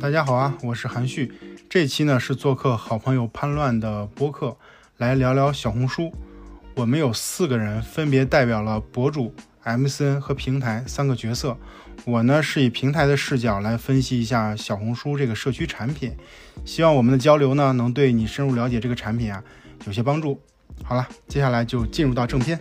大家好啊，我是韩旭。这期呢是做客好朋友潘乱的播客，来聊聊小红书。我们有四个人，分别代表了博主、MCN 和平台三个角色。我呢是以平台的视角来分析一下小红书这个社区产品，希望我们的交流呢能对你深入了解这个产品啊有些帮助。好了，接下来就进入到正片。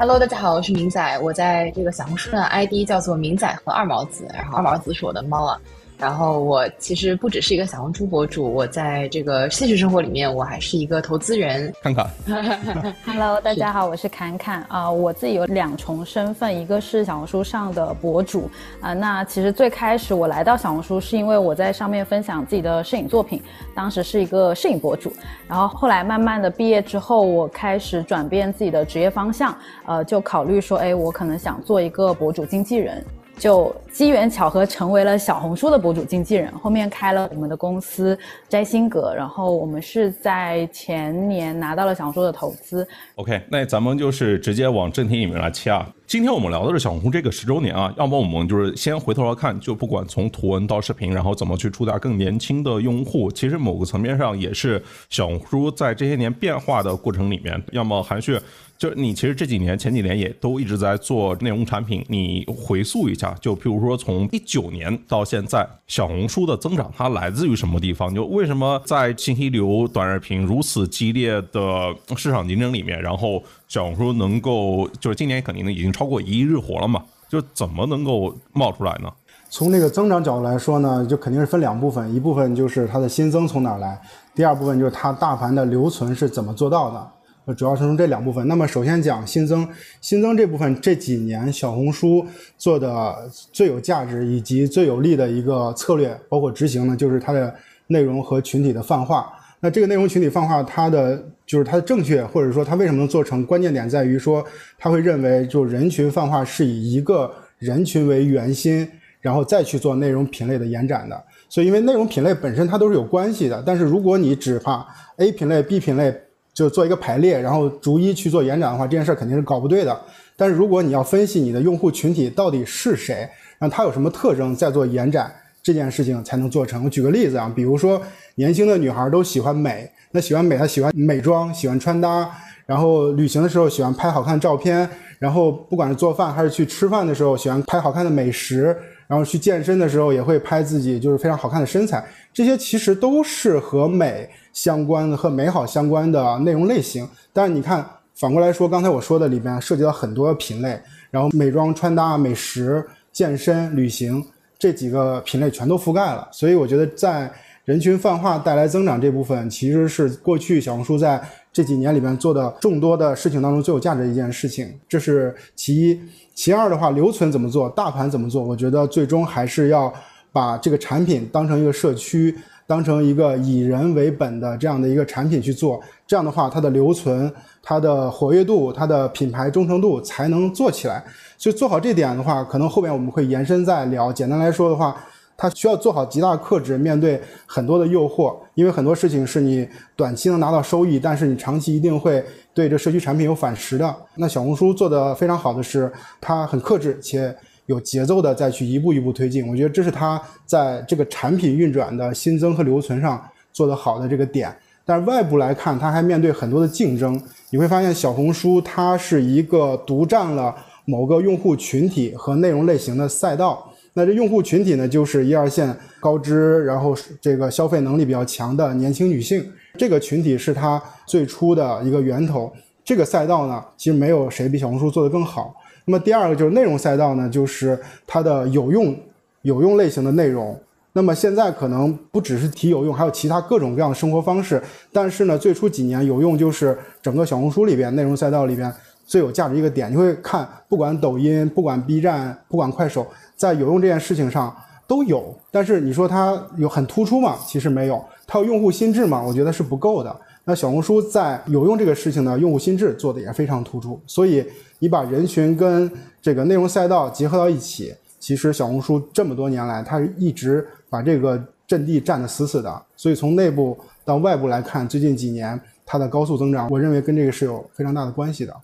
Hello，大家好，我是明仔，我在这个小红书的 ID 叫做明仔和二毛子，然后二毛子是我的猫啊。然后我其实不只是一个小红书博主，我在这个现实生活里面，我还是一个投资人。看看，Hello，大家好，我是侃侃啊。我自己有两重身份，一个是小红书上的博主啊。那其实最开始我来到小红书，是因为我在上面分享自己的摄影作品，当时是一个摄影博主。然后后来慢慢的毕业之后，我开始转变自己的职业方向，呃，就考虑说，哎，我可能想做一个博主经纪人。就机缘巧合成为了小红书的博主经纪人，后面开了我们的公司摘星阁，然后我们是在前年拿到了小红书的投资。OK，那咱们就是直接往正题里面来切啊。今天我们聊的是小红书这个十周年啊，要么我们就是先回头来看，就不管从图文到视频，然后怎么去触达更年轻的用户，其实某个层面上也是小红书在这些年变化的过程里面，要么韩旭。就你其实这几年前几年也都一直在做内容产品，你回溯一下，就譬如说从一九年到现在，小红书的增长它来自于什么地方？就为什么在信息流、短视频如此激烈的市场竞争里面，然后小红书能够就是今年肯定已经超过一亿日活了嘛？就怎么能够冒出来呢？从这个增长角度来说呢，就肯定是分两部分，一部分就是它的新增从哪儿来，第二部分就是它大盘的留存是怎么做到的。主要是从这两部分。那么首先讲新增，新增这部分这几年小红书做的最有价值以及最有利的一个策略，包括执行呢，就是它的内容和群体的泛化。那这个内容群体泛化，它的就是它的正确，或者说它为什么能做成？关键点在于说，他会认为就人群泛化是以一个人群为圆心，然后再去做内容品类的延展的。所以，因为内容品类本身它都是有关系的，但是如果你只把 A 品类、B 品类，就做一个排列，然后逐一去做延展的话，这件事肯定是搞不对的。但是如果你要分析你的用户群体到底是谁，让他有什么特征，再做延展，这件事情才能做成。我举个例子啊，比如说年轻的女孩都喜欢美，那喜欢美，她喜欢美妆，喜欢穿搭，然后旅行的时候喜欢拍好看的照片，然后不管是做饭还是去吃饭的时候，喜欢拍好看的美食，然后去健身的时候也会拍自己就是非常好看的身材，这些其实都是和美。相关的和美好相关的内容类型，但是你看反过来说，刚才我说的里边涉及到很多品类，然后美妆、穿搭、美食、健身、旅行这几个品类全都覆盖了。所以我觉得在人群泛化带来增长这部分，其实是过去小红书在这几年里面做的众多的事情当中最有价值的一件事情。这是其一，其二的话，留存怎么做，大盘怎么做？我觉得最终还是要把这个产品当成一个社区。当成一个以人为本的这样的一个产品去做，这样的话，它的留存、它的活跃度、它的品牌忠诚度才能做起来。所以做好这点的话，可能后面我们会延伸再聊。简单来说的话，它需要做好极大克制，面对很多的诱惑，因为很多事情是你短期能拿到收益，但是你长期一定会对这社区产品有反噬的。那小红书做的非常好的是，它很克制且。有节奏的再去一步一步推进，我觉得这是它在这个产品运转的新增和留存上做得好的这个点。但是外部来看，它还面对很多的竞争。你会发现小红书它是一个独占了某个用户群体和内容类型的赛道。那这用户群体呢，就是一二线高知，然后这个消费能力比较强的年轻女性。这个群体是它最初的一个源头。这个赛道呢，其实没有谁比小红书做得更好。那么第二个就是内容赛道呢，就是它的有用、有用类型的内容。那么现在可能不只是提有用，还有其他各种各样的生活方式。但是呢，最初几年有用就是整个小红书里边内容赛道里边最有价值一个点。你会看，不管抖音、不管 B 站、不管快手，在有用这件事情上都有。但是你说它有很突出吗？其实没有。它有用户心智吗？我觉得是不够的。那小红书在有用这个事情呢，用户心智做的也非常突出。所以你把人群跟这个内容赛道结合到一起，其实小红书这么多年来，它一直把这个阵地占得死死的。所以从内部到外部来看，最近几年它的高速增长，我认为跟这个是有非常大的关系的。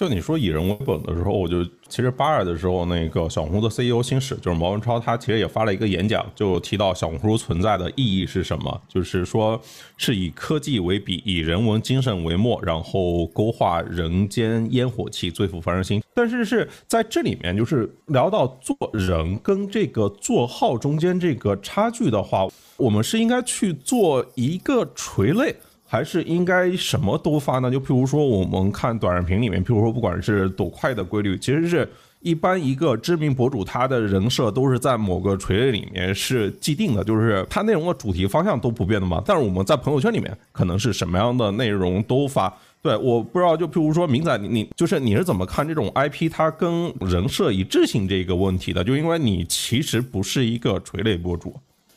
就你说以人为本的时候，我就其实八二的时候，那个小红书的 CEO 新史就是毛文超，他其实也发了一个演讲，就提到小红书存在的意义是什么，就是说是以科技为笔，以人文精神为墨，然后勾画人间烟火气，最抚凡人心。但是是在这里面，就是聊到做人跟这个做号中间这个差距的话，我们是应该去做一个垂类。还是应该什么都发呢？就譬如说，我们看短视频里面，譬如说，不管是抖快的规律，其实是一般一个知名博主，他的人设都是在某个垂类里面是既定的，就是他内容的主题方向都不变的嘛。但是我们在朋友圈里面，可能是什么样的内容都发。对，我不知道，就譬如说明仔，你你就是你是怎么看这种 IP 它跟人设一致性这个问题的？就因为你其实不是一个垂类博主。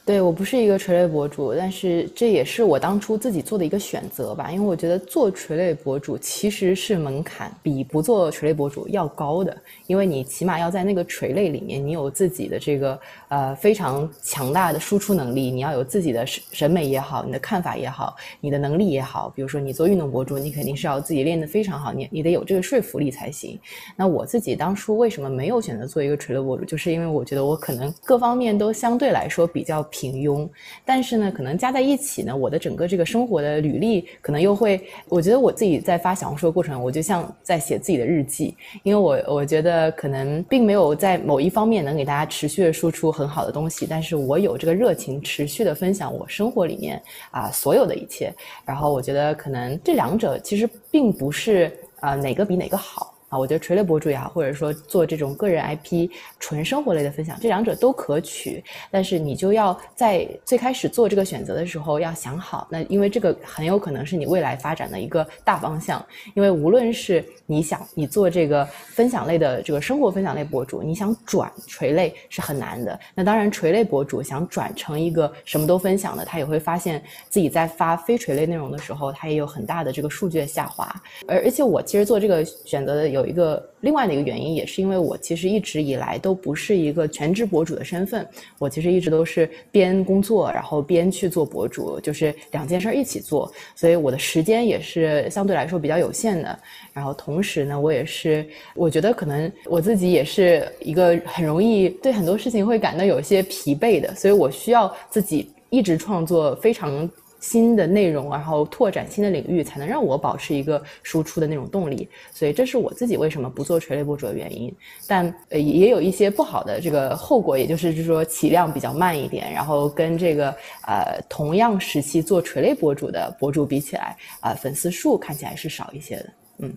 对我不是一个垂类博主，但是这也是我当初自己做的一个选择吧。因为我觉得做垂类博主其实是门槛比不做垂类博主要高的，因为你起码要在那个垂类里面，你有自己的这个呃非常强大的输出能力，你要有自己的审审美也好，你的看法也好，你的能力也好。比如说你做运动博主，你肯定是要自己练得非常好，你你得有这个说服力才行。那我自己当初为什么没有选择做一个垂类博主，就是因为我觉得我可能各方面都相对来说比较。平庸，但是呢，可能加在一起呢，我的整个这个生活的履历可能又会，我觉得我自己在发小红书的过程，我就像在写自己的日记，因为我我觉得可能并没有在某一方面能给大家持续的输出很好的东西，但是我有这个热情持续的分享我生活里面啊所有的一切，然后我觉得可能这两者其实并不是啊哪个比哪个好。啊，我觉得垂类博主也好，或者说做这种个人 IP 纯生活类的分享，这两者都可取。但是你就要在最开始做这个选择的时候要想好，那因为这个很有可能是你未来发展的一个大方向。因为无论是你想你做这个分享类的这个生活分享类博主，你想转垂类是很难的。那当然，垂类博主想转成一个什么都分享的，他也会发现自己在发非垂类内容的时候，他也有很大的这个数据的下滑。而而且我其实做这个选择的有。有一个另外的一个原因，也是因为我其实一直以来都不是一个全职博主的身份，我其实一直都是边工作，然后边去做博主，就是两件事一起做，所以我的时间也是相对来说比较有限的。然后同时呢，我也是，我觉得可能我自己也是一个很容易对很多事情会感到有些疲惫的，所以我需要自己一直创作非常。新的内容，然后拓展新的领域，才能让我保持一个输出的那种动力。所以这是我自己为什么不做垂类博主的原因。但呃，也有一些不好的这个后果，也就是说起量比较慢一点，然后跟这个呃同样时期做垂类博主的博主比起来，啊粉丝数看起来是少一些的。嗯，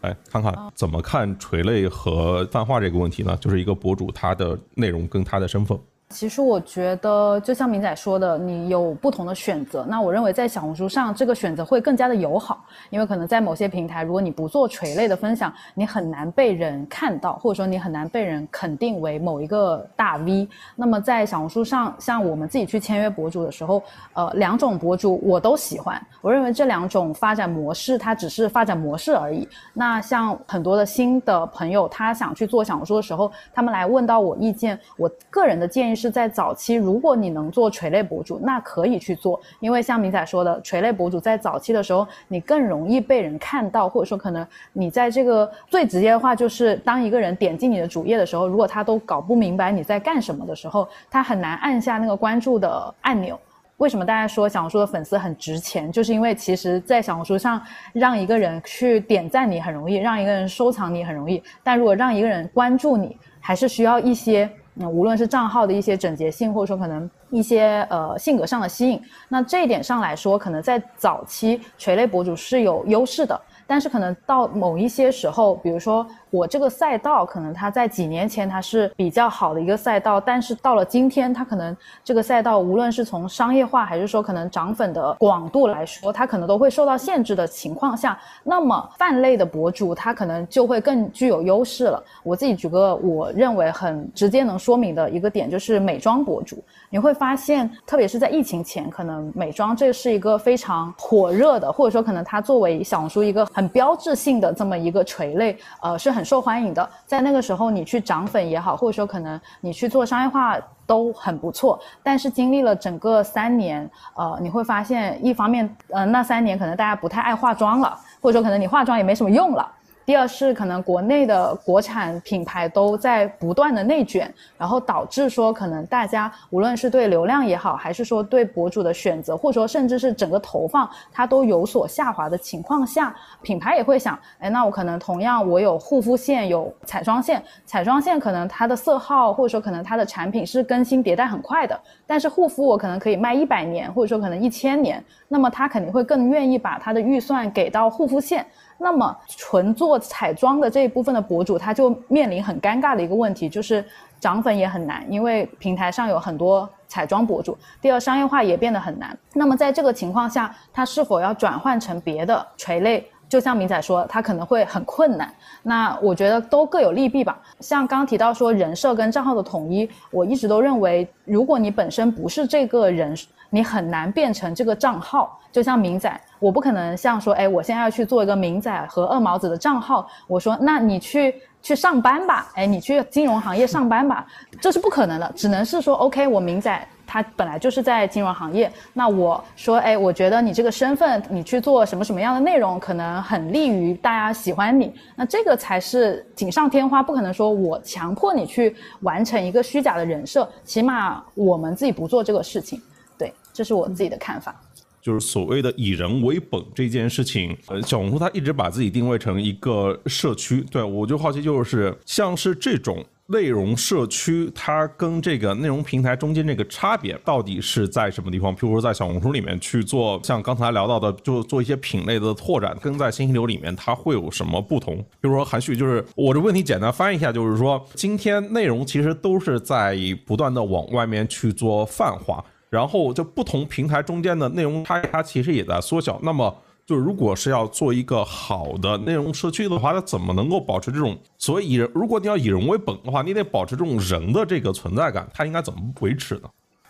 哎，看看怎么看垂类和泛化这个问题呢？就是一个博主他的内容跟他的身份。其实我觉得，就像明仔说的，你有不同的选择。那我认为在小红书上，这个选择会更加的友好，因为可能在某些平台，如果你不做垂类的分享，你很难被人看到，或者说你很难被人肯定为某一个大 V。那么在小红书上，像我们自己去签约博主的时候，呃，两种博主我都喜欢。我认为这两种发展模式，它只是发展模式而已。那像很多的新的朋友，他想去做小红书的时候，他们来问到我意见，我个人的建议。是在早期，如果你能做垂类博主，那可以去做，因为像明仔说的，垂类博主在早期的时候，你更容易被人看到，或者说可能你在这个最直接的话，就是当一个人点进你的主页的时候，如果他都搞不明白你在干什么的时候，他很难按下那个关注的按钮。为什么大家说小红书的粉丝很值钱？就是因为其实，在小红书上，让一个人去点赞你很容易，让一个人收藏你很容易，但如果让一个人关注你，还是需要一些。那无论是账号的一些整洁性，或者说可能一些呃性格上的吸引，那这一点上来说，可能在早期垂类博主是有优势的。但是可能到某一些时候，比如说我这个赛道，可能它在几年前它是比较好的一个赛道，但是到了今天，它可能这个赛道无论是从商业化，还是说可能涨粉的广度来说，它可能都会受到限制的情况下，那么泛类的博主它可能就会更具有优势了。我自己举个我认为很直接能说明的一个点，就是美妆博主，你会发现，特别是在疫情前，可能美妆这是一个非常火热的，或者说可能它作为小红书一个。很标志性的这么一个垂类，呃，是很受欢迎的。在那个时候，你去涨粉也好，或者说可能你去做商业化都很不错。但是经历了整个三年，呃，你会发现，一方面，呃，那三年可能大家不太爱化妆了，或者说可能你化妆也没什么用了。第二是可能国内的国产品牌都在不断的内卷，然后导致说可能大家无论是对流量也好，还是说对博主的选择，或者说甚至是整个投放，它都有所下滑的情况下，品牌也会想，哎，那我可能同样我有护肤线，有彩妆线，彩妆线可能它的色号或者说可能它的产品是更新迭代很快的，但是护肤我可能可以卖一百年，或者说可能一千年，那么他肯定会更愿意把他的预算给到护肤线。那么纯做彩妆的这一部分的博主，他就面临很尴尬的一个问题，就是涨粉也很难，因为平台上有很多彩妆博主。第二，商业化也变得很难。那么在这个情况下，他是否要转换成别的垂类？就像明仔说，他可能会很困难。那我觉得都各有利弊吧。像刚提到说人设跟账号的统一，我一直都认为，如果你本身不是这个人，你很难变成这个账号。就像明仔。我不可能像说，哎，我现在要去做一个明仔和二毛子的账号，我说，那你去去上班吧，哎，你去金融行业上班吧，这是不可能的，只能是说，OK，我明仔他本来就是在金融行业，那我说，哎，我觉得你这个身份，你去做什么什么样的内容，可能很利于大家喜欢你，那这个才是锦上添花，不可能说我强迫你去完成一个虚假的人设，起码我们自己不做这个事情，对，这是我自己的看法。就是所谓的以人为本这件事情，呃，小红书它一直把自己定位成一个社区。对我就好奇，就是像是这种内容社区，它跟这个内容平台中间这个差别到底是在什么地方？譬如说在小红书里面去做，像刚才聊到的，就做一些品类的拓展，跟在信息流里面它会有什么不同？比如说韩旭，就是我的问题简单翻译一下，就是说今天内容其实都是在不断的往外面去做泛化。然后，就不同平台中间的内容差异，它其实也在缩小。那么，就如果是要做一个好的内容社区的话，它怎么能够保持这种所谓以人？如果你要以人为本的话，你得保持这种人的这个存在感，它应该怎么维持呢？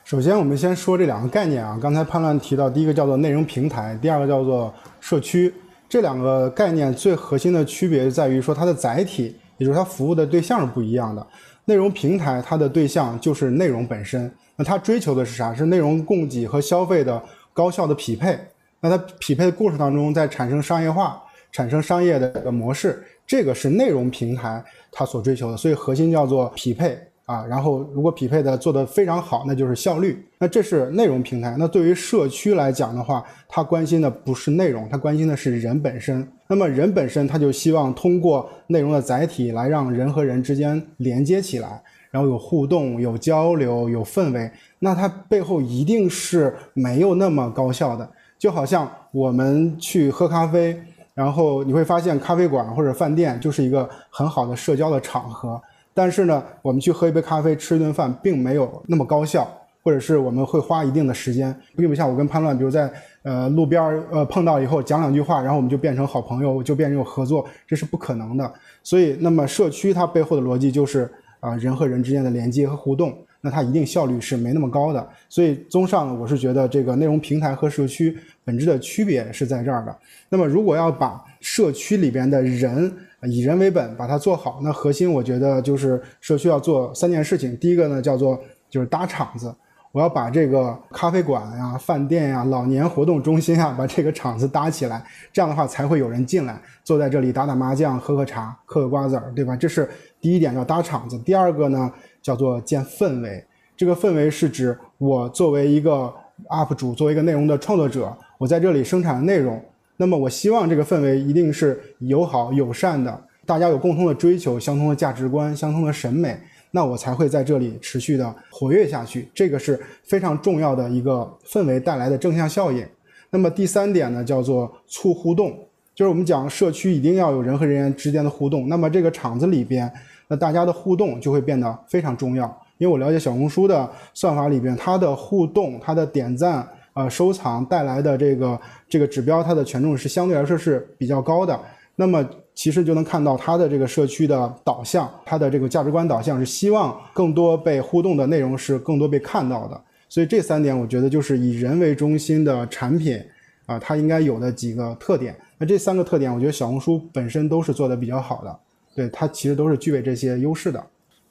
首先，我们先说这两个概念啊。刚才判乱提到，第一个叫做内容平台，第二个叫做社区。这两个概念最核心的区别在于说，它的载体，也就是它服务的对象是不一样的。内容平台它的对象就是内容本身。那它追求的是啥？是内容供给和消费的高效的匹配。那它匹配的过程当中，在产生商业化，产生商业的个模式，这个是内容平台它所追求的。所以核心叫做匹配啊。然后如果匹配的做得非常好，那就是效率。那这是内容平台。那对于社区来讲的话，它关心的不是内容，它关心的是人本身。那么人本身，他就希望通过内容的载体来让人和人之间连接起来。然后有互动、有交流、有氛围，那它背后一定是没有那么高效的。就好像我们去喝咖啡，然后你会发现咖啡馆或者饭店就是一个很好的社交的场合，但是呢，我们去喝一杯咖啡、吃一顿饭，并没有那么高效，或者是我们会花一定的时间，并不像我跟潘乱，比如在呃路边呃碰到以后讲两句话，然后我们就变成好朋友，就变成有合作，这是不可能的。所以，那么社区它背后的逻辑就是。啊，人和人之间的连接和互动，那它一定效率是没那么高的。所以，综上呢，我是觉得这个内容平台和社区本质的区别是在这儿的。那么，如果要把社区里边的人以人为本，把它做好，那核心我觉得就是社区要做三件事情。第一个呢，叫做就是搭场子。我要把这个咖啡馆呀、饭店呀、老年活动中心啊，把这个场子搭起来，这样的话才会有人进来，坐在这里打打麻将、喝喝茶、嗑个瓜子儿，对吧？这是第一点，要搭场子。第二个呢，叫做建氛围。这个氛围是指我作为一个 UP 主，作为一个内容的创作者，我在这里生产的内容，那么我希望这个氛围一定是友好、友善的，大家有共同的追求、相同的价值观、相同的审美。那我才会在这里持续的活跃下去，这个是非常重要的一个氛围带来的正向效应。那么第三点呢，叫做促互动，就是我们讲社区一定要有人和人员之间的互动。那么这个场子里边，那大家的互动就会变得非常重要。因为我了解小红书的算法里边，它的互动、它的点赞、呃收藏带来的这个这个指标，它的权重是相对来说是比较高的。那么其实就能看到它的这个社区的导向，它的这个价值观导向是希望更多被互动的内容是更多被看到的。所以这三点我觉得就是以人为中心的产品啊，它应该有的几个特点。那这三个特点，我觉得小红书本身都是做的比较好的，对它其实都是具备这些优势的。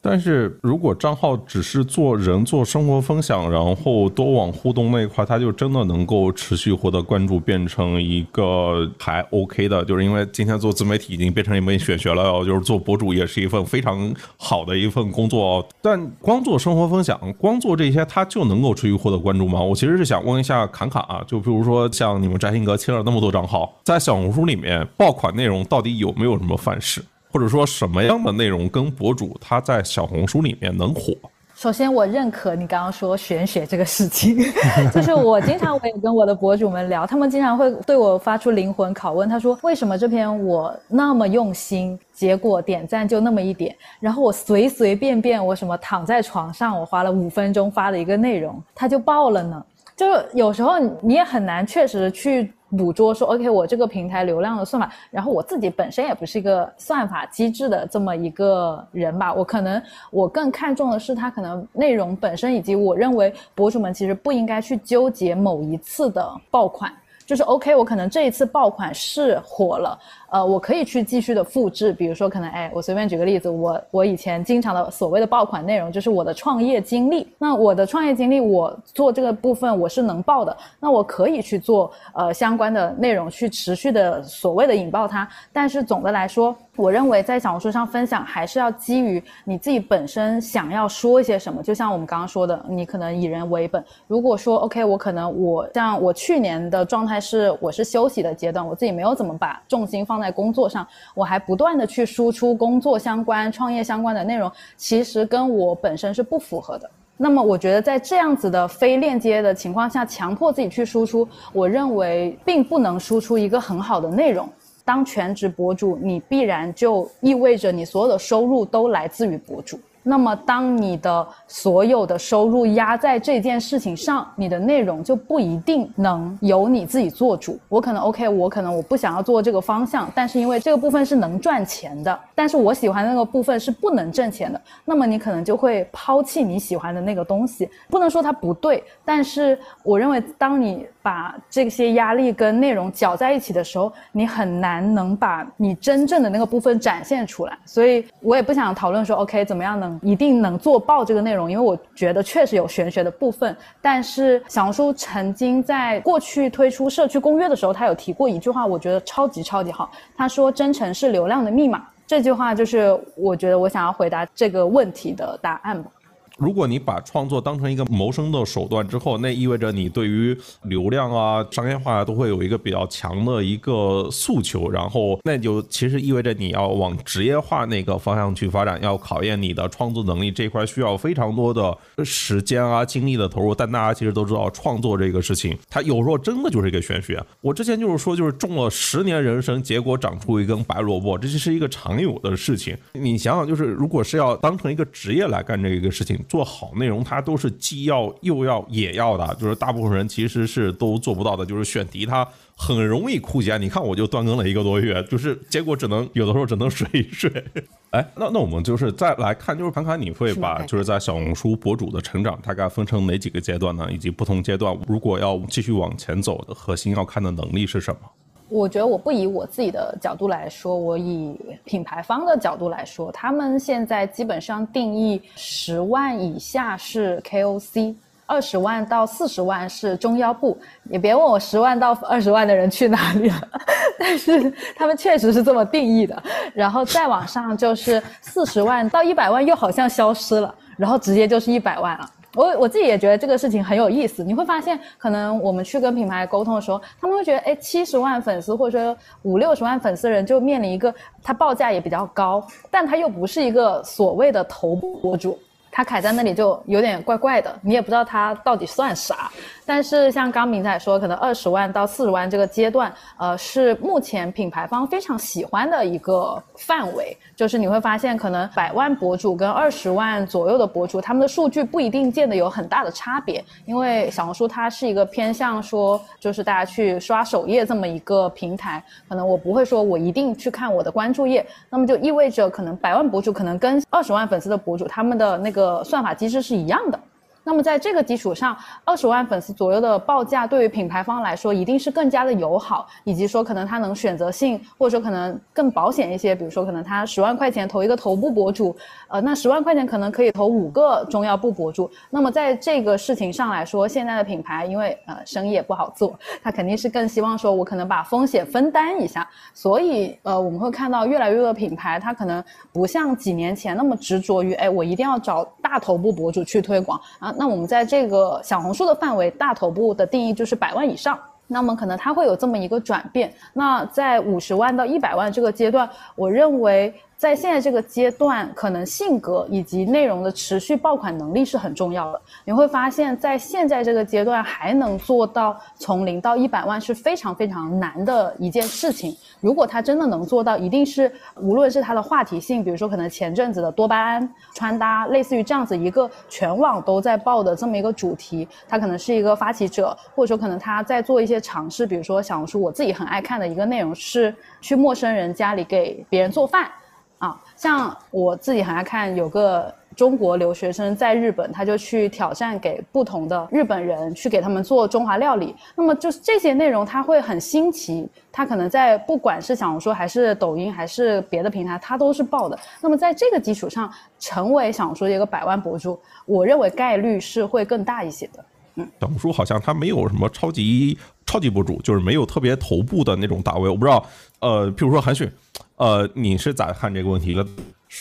但是如果账号只是做人做生活分享，然后多网互动那一块，它就真的能够持续获得关注，变成一个还 OK 的。就是因为今天做自媒体已经变成一门玄学了，就是做博主也是一份非常好的一份工作哦。但光做生活分享，光做这些，它就能够持续获得关注吗？我其实是想问一下侃侃啊，就比如说像你们摘星阁签了那么多账号，在小红书里面爆款内容到底有没有什么范式？或者说什么样的内容跟博主他在小红书里面能火？首先，我认可你刚刚说玄学这个事情，就是我经常我也跟我的博主们聊，他们经常会对我发出灵魂拷问，他说为什么这篇我那么用心，结果点赞就那么一点，然后我随随便便我什么躺在床上，我花了五分钟发的一个内容，它就爆了呢？就是有时候你也很难确实去。捕捉说，OK，我这个平台流量的算法，然后我自己本身也不是一个算法机制的这么一个人吧，我可能我更看重的是它可能内容本身，以及我认为博主们其实不应该去纠结某一次的爆款，就是 OK，我可能这一次爆款是火了。呃，我可以去继续的复制，比如说可能，哎，我随便举个例子，我我以前经常的所谓的爆款内容就是我的创业经历。那我的创业经历，我做这个部分我是能爆的，那我可以去做呃相关的内容去持续的所谓的引爆它。但是总的来说，我认为在小红书上分享还是要基于你自己本身想要说一些什么。就像我们刚刚说的，你可能以人为本。如果说 OK，我可能我像我去年的状态是我是休息的阶段，我自己没有怎么把重心放在。在工作上，我还不断的去输出工作相关、创业相关的内容，其实跟我本身是不符合的。那么，我觉得在这样子的非链接的情况下，强迫自己去输出，我认为并不能输出一个很好的内容。当全职博主，你必然就意味着你所有的收入都来自于博主。那么，当你的所有的收入压在这件事情上，你的内容就不一定能由你自己做主。我可能 OK，我可能我不想要做这个方向，但是因为这个部分是能赚钱的，但是我喜欢的那个部分是不能挣钱的，那么你可能就会抛弃你喜欢的那个东西。不能说它不对，但是我认为，当你把这些压力跟内容搅在一起的时候，你很难能把你真正的那个部分展现出来。所以我也不想讨论说 OK 怎么样能。一定能做爆这个内容，因为我觉得确实有玄学的部分。但是小红书曾经在过去推出社区公约的时候，他有提过一句话，我觉得超级超级好。他说：“真诚是流量的密码。”这句话就是我觉得我想要回答这个问题的答案吧。如果你把创作当成一个谋生的手段之后，那意味着你对于流量啊、商业化都会有一个比较强的一个诉求，然后那就其实意味着你要往职业化那个方向去发展，要考验你的创作能力这块需要非常多的时间啊、精力的投入。但大家其实都知道，创作这个事情，它有时候真的就是一个玄学。我之前就是说，就是种了十年人参，结果长出一根白萝卜，这就是一个常有的事情。你想想，就是如果是要当成一个职业来干这一个事情。做好内容，它都是既要又要也要的，就是大部分人其实是都做不到的。就是选题，它很容易枯竭。你看，我就断更了一个多月，就是结果只能有的时候只能睡一睡。哎，那那我们就是再来看，就是侃侃，你会把就是在小红书博主的成长大概分成哪几个阶段呢？以及不同阶段，如果要继续往前走的核心要看的能力是什么？我觉得我不以我自己的角度来说，我以品牌方的角度来说，他们现在基本上定义十万以下是 KOC，二十万到四十万是中腰部。也别问我十万到二十万的人去哪里了，但是他们确实是这么定义的。然后再往上就是四十万到一百万又好像消失了，然后直接就是一百万了。我我自己也觉得这个事情很有意思。你会发现，可能我们去跟品牌沟通的时候，他们会觉得，哎，七十万粉丝或者说五六十万粉丝人就面临一个，他报价也比较高，但他又不是一个所谓的头部博主，他卡在那里就有点怪怪的，你也不知道他到底算啥。但是像刚明仔说，可能二十万到四十万这个阶段，呃，是目前品牌方非常喜欢的一个范围。就是你会发现，可能百万博主跟二十万左右的博主，他们的数据不一定见得有很大的差别。因为小红书它是一个偏向说，就是大家去刷首页这么一个平台，可能我不会说我一定去看我的关注页，那么就意味着可能百万博主可能跟二十万粉丝的博主，他们的那个算法机制是一样的。那么在这个基础上，二十万粉丝左右的报价对于品牌方来说一定是更加的友好，以及说可能他能选择性或者说可能更保险一些，比如说可能他十万块钱投一个头部博主，呃，那十万块钱可能可以投五个中药部博主。那么在这个事情上来说，现在的品牌因为呃生意也不好做，他肯定是更希望说我可能把风险分担一下，所以呃我们会看到越来越多的品牌，他可能不像几年前那么执着于哎我一定要找大头部博主去推广啊。那我们在这个小红书的范围，大头部的定义就是百万以上。那么可能它会有这么一个转变。那在五十万到一百万这个阶段，我认为。在现在这个阶段，可能性格以及内容的持续爆款能力是很重要的。你会发现在现在这个阶段还能做到从零到一百万是非常非常难的一件事情。如果他真的能做到，一定是无论是他的话题性，比如说可能前阵子的多巴胺穿搭，类似于这样子一个全网都在报的这么一个主题，他可能是一个发起者，或者说可能他在做一些尝试，比如说小红书我自己很爱看的一个内容是去陌生人家里给别人做饭。啊，像我自己很爱看，有个中国留学生在日本，他就去挑战给不同的日本人去给他们做中华料理。那么就是这些内容，他会很新奇，他可能在不管是小红书还是抖音还是别的平台，他都是爆的。那么在这个基础上，成为小红书一个百万博主，我认为概率是会更大一些的。嗯，小红书好像它没有什么超级超级博主，就是没有特别头部的那种大 V。我不知道，呃，譬如说韩旭。呃，你是咋看这个问题的？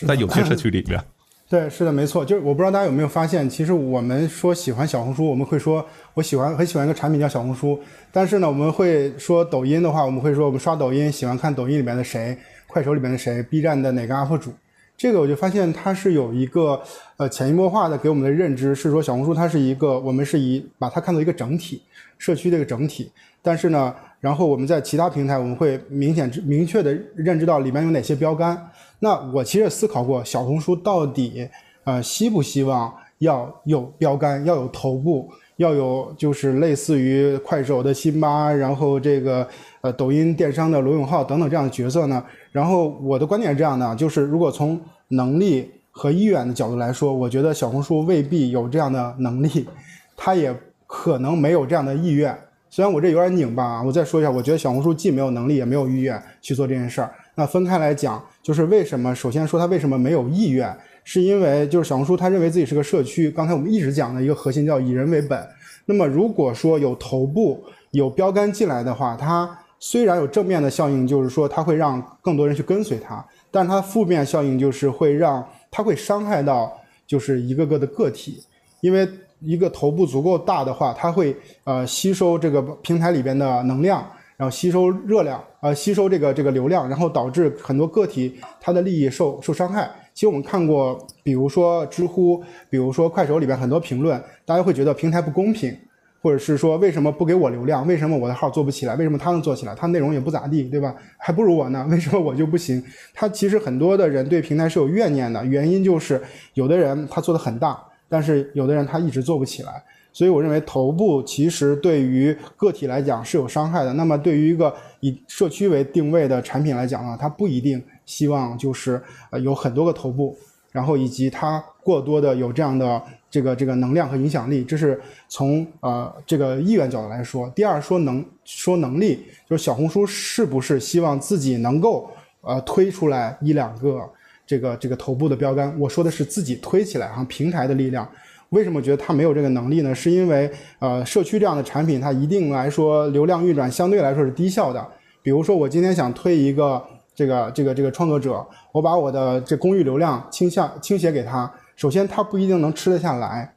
在有些社区里面，对，是的，没错。就是我不知道大家有没有发现，其实我们说喜欢小红书，我们会说我喜欢很喜欢一个产品叫小红书。但是呢，我们会说抖音的话，我们会说我们刷抖音喜欢看抖音里面的谁，快手里面的谁，B 站的哪个 UP 主。这个我就发现它是有一个呃潜移默化的给我们的认知，是说小红书它是一个我们是以把它看作一个整体，社区的一个整体。但是呢。然后我们在其他平台，我们会明显、明确的认知到里面有哪些标杆。那我其实思考过，小红书到底呃希不希望要有标杆，要有头部，要有就是类似于快手的辛巴，然后这个呃抖音电商的罗永浩等等这样的角色呢？然后我的观点是这样的，就是如果从能力和意愿的角度来说，我觉得小红书未必有这样的能力，它也可能没有这样的意愿。虽然我这有点拧巴啊，我再说一下，我觉得小红书既没有能力，也没有意愿去做这件事儿。那分开来讲，就是为什么？首先说它为什么没有意愿，是因为就是小红书它认为自己是个社区。刚才我们一直讲的一个核心叫以人为本。那么如果说有头部有标杆进来的话，它虽然有正面的效应，就是说它会让更多人去跟随它，但是它负面效应就是会让它会伤害到就是一个个的个体，因为。一个头部足够大的话，它会呃吸收这个平台里边的能量，然后吸收热量，呃吸收这个这个流量，然后导致很多个体它的利益受受伤害。其实我们看过，比如说知乎，比如说快手里边很多评论，大家会觉得平台不公平，或者是说为什么不给我流量？为什么我的号做不起来？为什么他能做起来？他内容也不咋地，对吧？还不如我呢？为什么我就不行？他其实很多的人对平台是有怨念的，原因就是有的人他做的很大。但是有的人他一直做不起来，所以我认为头部其实对于个体来讲是有伤害的。那么对于一个以社区为定位的产品来讲呢，它不一定希望就是呃有很多个头部，然后以及它过多的有这样的这个这个能量和影响力。这是从呃这个意愿角度来说。第二说能说能力，就是小红书是不是希望自己能够呃推出来一两个。这个这个头部的标杆，我说的是自己推起来哈，平台的力量。为什么觉得它没有这个能力呢？是因为呃，社区这样的产品，它一定来说流量运转相对来说是低效的。比如说我今天想推一个这个这个这个创作者，我把我的这公域流量倾向倾斜给他，首先他不一定能吃得下来。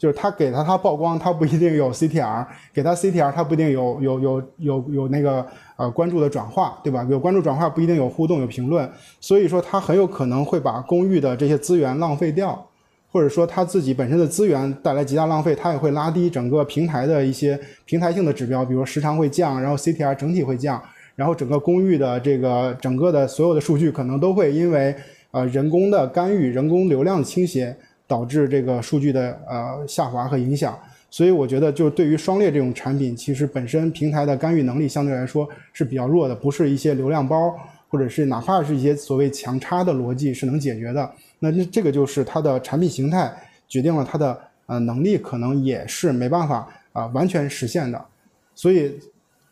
就是他给他他曝光，他不一定有 CTR，给他 CTR，他不一定有有有有有那个呃关注的转化，对吧？有关注转化不一定有互动有评论，所以说他很有可能会把公域的这些资源浪费掉，或者说他自己本身的资源带来极大浪费，他也会拉低整个平台的一些平台性的指标，比如时长会降，然后 CTR 整体会降，然后整个公域的这个整个的所有的数据可能都会因为呃人工的干预、人工流量的倾斜。导致这个数据的呃下滑和影响，所以我觉得就对于双列这种产品，其实本身平台的干预能力相对来说是比较弱的，不是一些流量包或者是哪怕是一些所谓强差的逻辑是能解决的。那这这个就是它的产品形态决定了它的呃能力可能也是没办法啊、完全实现的。所以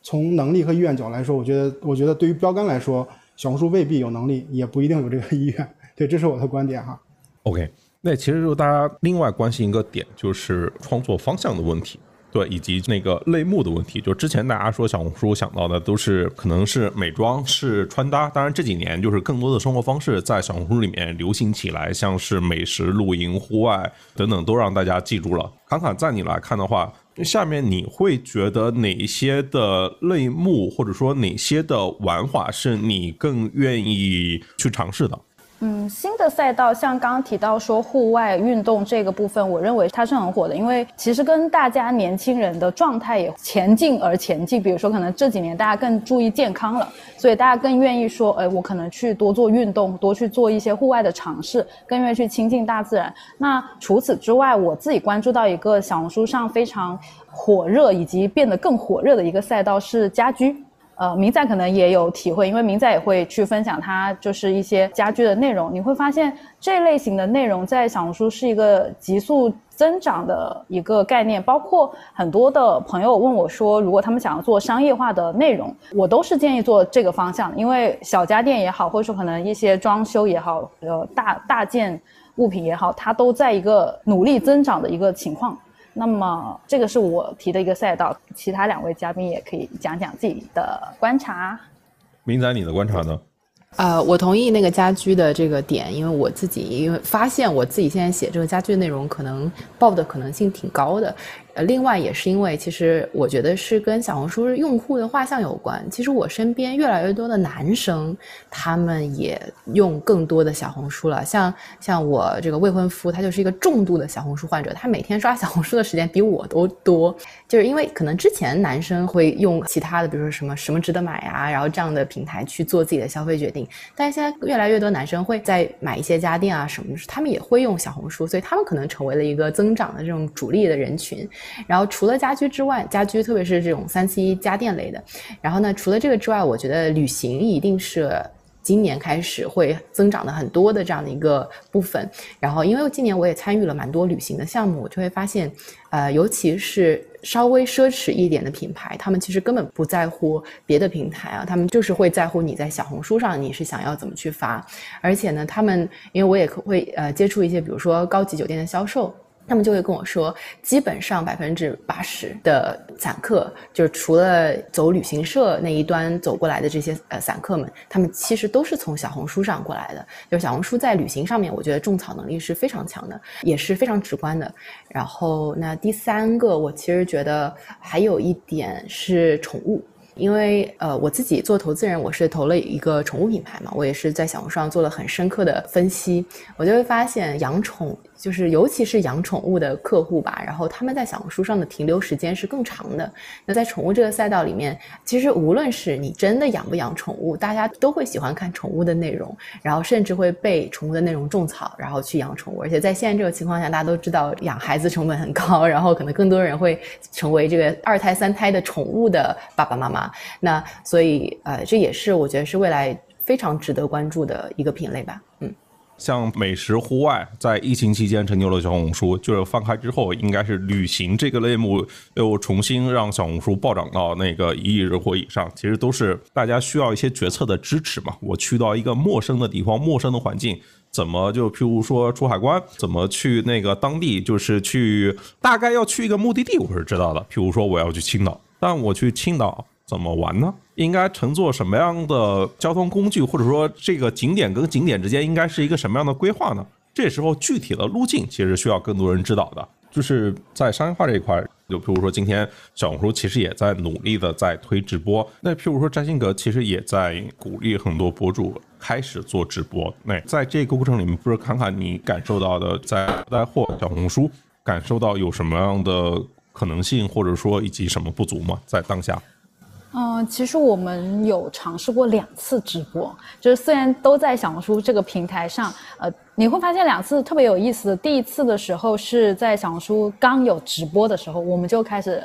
从能力和意愿角来说，我觉得我觉得对于标杆来说，小红书未必有能力，也不一定有这个意愿。对，这是我的观点哈。OK，那其实就大家另外关心一个点，就是创作方向的问题。对，以及那个类目的问题，就之前大家说小红书想到的都是可能是美妆、是穿搭，当然这几年就是更多的生活方式在小红书里面流行起来，像是美食、露营、户外等等，都让大家记住了。侃侃，在你来看的话，下面你会觉得哪些的类目或者说哪些的玩法是你更愿意去尝试的？嗯，新的赛道像刚刚提到说户外运动这个部分，我认为它是很火的，因为其实跟大家年轻人的状态也前进而前进。比如说，可能这几年大家更注意健康了，所以大家更愿意说，哎，我可能去多做运动，多去做一些户外的尝试，更愿意去亲近大自然。那除此之外，我自己关注到一个小红书上非常火热以及变得更火热的一个赛道是家居。呃，明仔可能也有体会，因为明仔也会去分享他就是一些家居的内容。你会发现这类型的内容在小红书是一个急速增长的一个概念。包括很多的朋友问我说，如果他们想要做商业化的内容，我都是建议做这个方向，因为小家电也好，或者说可能一些装修也好，呃，大大件物品也好，它都在一个努力增长的一个情况。那么这个是我提的一个赛道，其他两位嘉宾也可以讲讲自己的观察。明仔，你的观察呢？呃，我同意那个家居的这个点，因为我自己因为发现我自己现在写这个家居内容，可能报的可能性挺高的。呃，另外也是因为，其实我觉得是跟小红书用户的画像有关。其实我身边越来越多的男生，他们也用更多的小红书了。像像我这个未婚夫，他就是一个重度的小红书患者，他每天刷小红书的时间比我都多。就是因为可能之前男生会用其他的，比如说什么什么值得买啊，然后这样的平台去做自己的消费决定。但是现在越来越多男生会在买一些家电啊什么，他们也会用小红书，所以他们可能成为了一个增长的这种主力的人群。然后除了家居之外，家居特别是这种三 C 家电类的，然后呢，除了这个之外，我觉得旅行一定是。今年开始会增长的很多的这样的一个部分，然后因为今年我也参与了蛮多旅行的项目，我就会发现，呃，尤其是稍微奢侈一点的品牌，他们其实根本不在乎别的平台啊，他们就是会在乎你在小红书上你是想要怎么去发，而且呢，他们因为我也会呃接触一些，比如说高级酒店的销售。他们就会跟我说，基本上百分之八十的散客，就是除了走旅行社那一端走过来的这些呃散客们，他们其实都是从小红书上过来的。就是小红书在旅行上面，我觉得种草能力是非常强的，也是非常直观的。然后那第三个，我其实觉得还有一点是宠物。因为呃，我自己做投资人，我是投了一个宠物品牌嘛，我也是在小红书上做了很深刻的分析，我就会发现养宠就是尤其是养宠物的客户吧，然后他们在小红书上的停留时间是更长的。那在宠物这个赛道里面，其实无论是你真的养不养宠物，大家都会喜欢看宠物的内容，然后甚至会被宠物的内容种草，然后去养宠物。而且在现在这个情况下，大家都知道养孩子成本很高，然后可能更多人会成为这个二胎、三胎的宠物的爸爸妈妈。那所以呃，这也是我觉得是未来非常值得关注的一个品类吧。像美食户外，在疫情期间成就了小红书，就是放开之后，应该是旅行这个类目又重新让小红书暴涨到那个一亿人或以上。其实都是大家需要一些决策的支持嘛。我去到一个陌生的地方、陌生的环境，怎么就譬如说出海关，怎么去那个当地，就是去大概要去一个目的地，我是知道的。譬如说我要去青岛，但我去青岛。怎么玩呢？应该乘坐什么样的交通工具，或者说这个景点跟景点之间应该是一个什么样的规划呢？这时候具体的路径其实需要更多人指导的。就是在商业化这一块，就譬如说今天小红书其实也在努力的在推直播，那譬如说占星阁其实也在鼓励很多博主开始做直播。那在这个过程里面，不是看看你感受到的，在带货小红书感受到有什么样的可能性，或者说以及什么不足吗？在当下？嗯，其实我们有尝试过两次直播，就是虽然都在小红书这个平台上，呃，你会发现两次特别有意思。第一次的时候是在小红书刚有直播的时候，我们就开始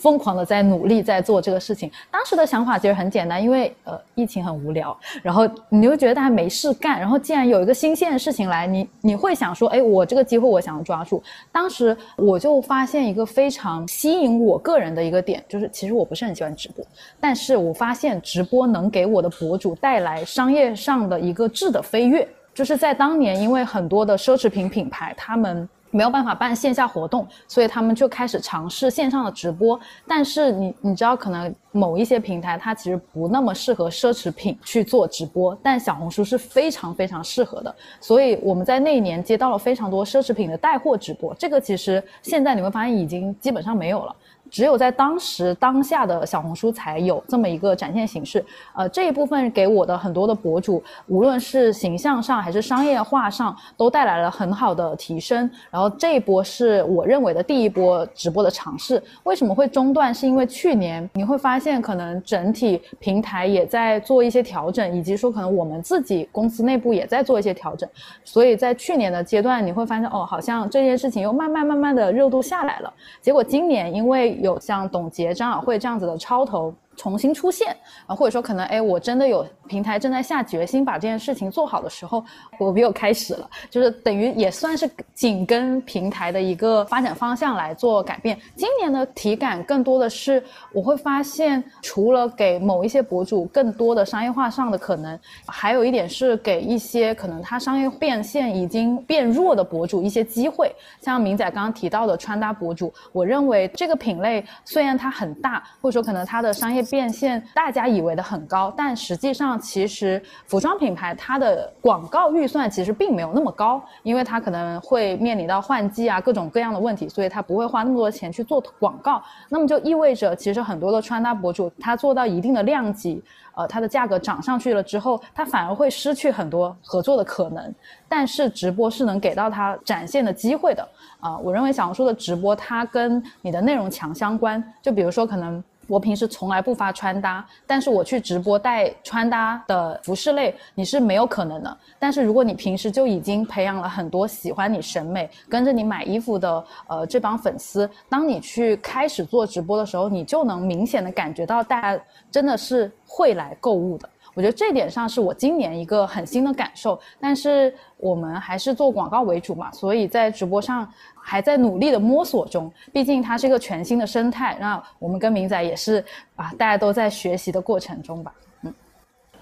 疯狂的在努力在做这个事情。当时的想法其实很简单，因为呃疫情很无聊，然后你就觉得大家没事干，然后既然有一个新鲜的事情来，你你会想说，哎，我这个机会我想要抓住。当时我就发现一个非常吸引我个人的一个点，就是其实我不是很喜欢直播，但是我发现直播能给我的博主带来商业上的一个质的飞跃，就是在当年，因为很多的奢侈品品牌他们。没有办法办线下活动，所以他们就开始尝试线上的直播。但是你你知道，可能某一些平台它其实不那么适合奢侈品去做直播，但小红书是非常非常适合的。所以我们在那一年接到了非常多奢侈品的带货直播，这个其实现在你会发现已经基本上没有了。只有在当时当下的小红书才有这么一个展现形式，呃，这一部分给我的很多的博主，无论是形象上还是商业化上，都带来了很好的提升。然后这一波是我认为的第一波直播的尝试。为什么会中断？是因为去年你会发现，可能整体平台也在做一些调整，以及说可能我们自己公司内部也在做一些调整。所以在去年的阶段，你会发现哦，好像这件事情又慢慢慢慢的热度下来了。结果今年因为有像董洁、张小慧这样子的超投。重新出现啊，或者说可能哎，我真的有平台正在下决心把这件事情做好的时候，我又开始了，就是等于也算是紧跟平台的一个发展方向来做改变。今年的体感更多的是，我会发现除了给某一些博主更多的商业化上的可能，还有一点是给一些可能他商业变现已经变弱的博主一些机会。像明仔刚刚提到的穿搭博主，我认为这个品类虽然它很大，或者说可能它的商业变现大家以为的很高，但实际上其实服装品牌它的广告预算其实并没有那么高，因为它可能会面临到换季啊各种各样的问题，所以它不会花那么多钱去做广告。那么就意味着，其实很多的穿搭博主他做到一定的量级，呃，它的价格涨上去了之后，他反而会失去很多合作的可能。但是直播是能给到他展现的机会的啊！我认为小红书的直播它跟你的内容强相关，就比如说可能。我平时从来不发穿搭，但是我去直播带穿搭的服饰类，你是没有可能的。但是如果你平时就已经培养了很多喜欢你审美、跟着你买衣服的呃这帮粉丝，当你去开始做直播的时候，你就能明显的感觉到大家真的是会来购物的。我觉得这点上是我今年一个很新的感受。但是我们还是做广告为主嘛，所以在直播上。还在努力的摸索中，毕竟它是一个全新的生态。那我们跟明仔也是啊，大家都在学习的过程中吧。嗯，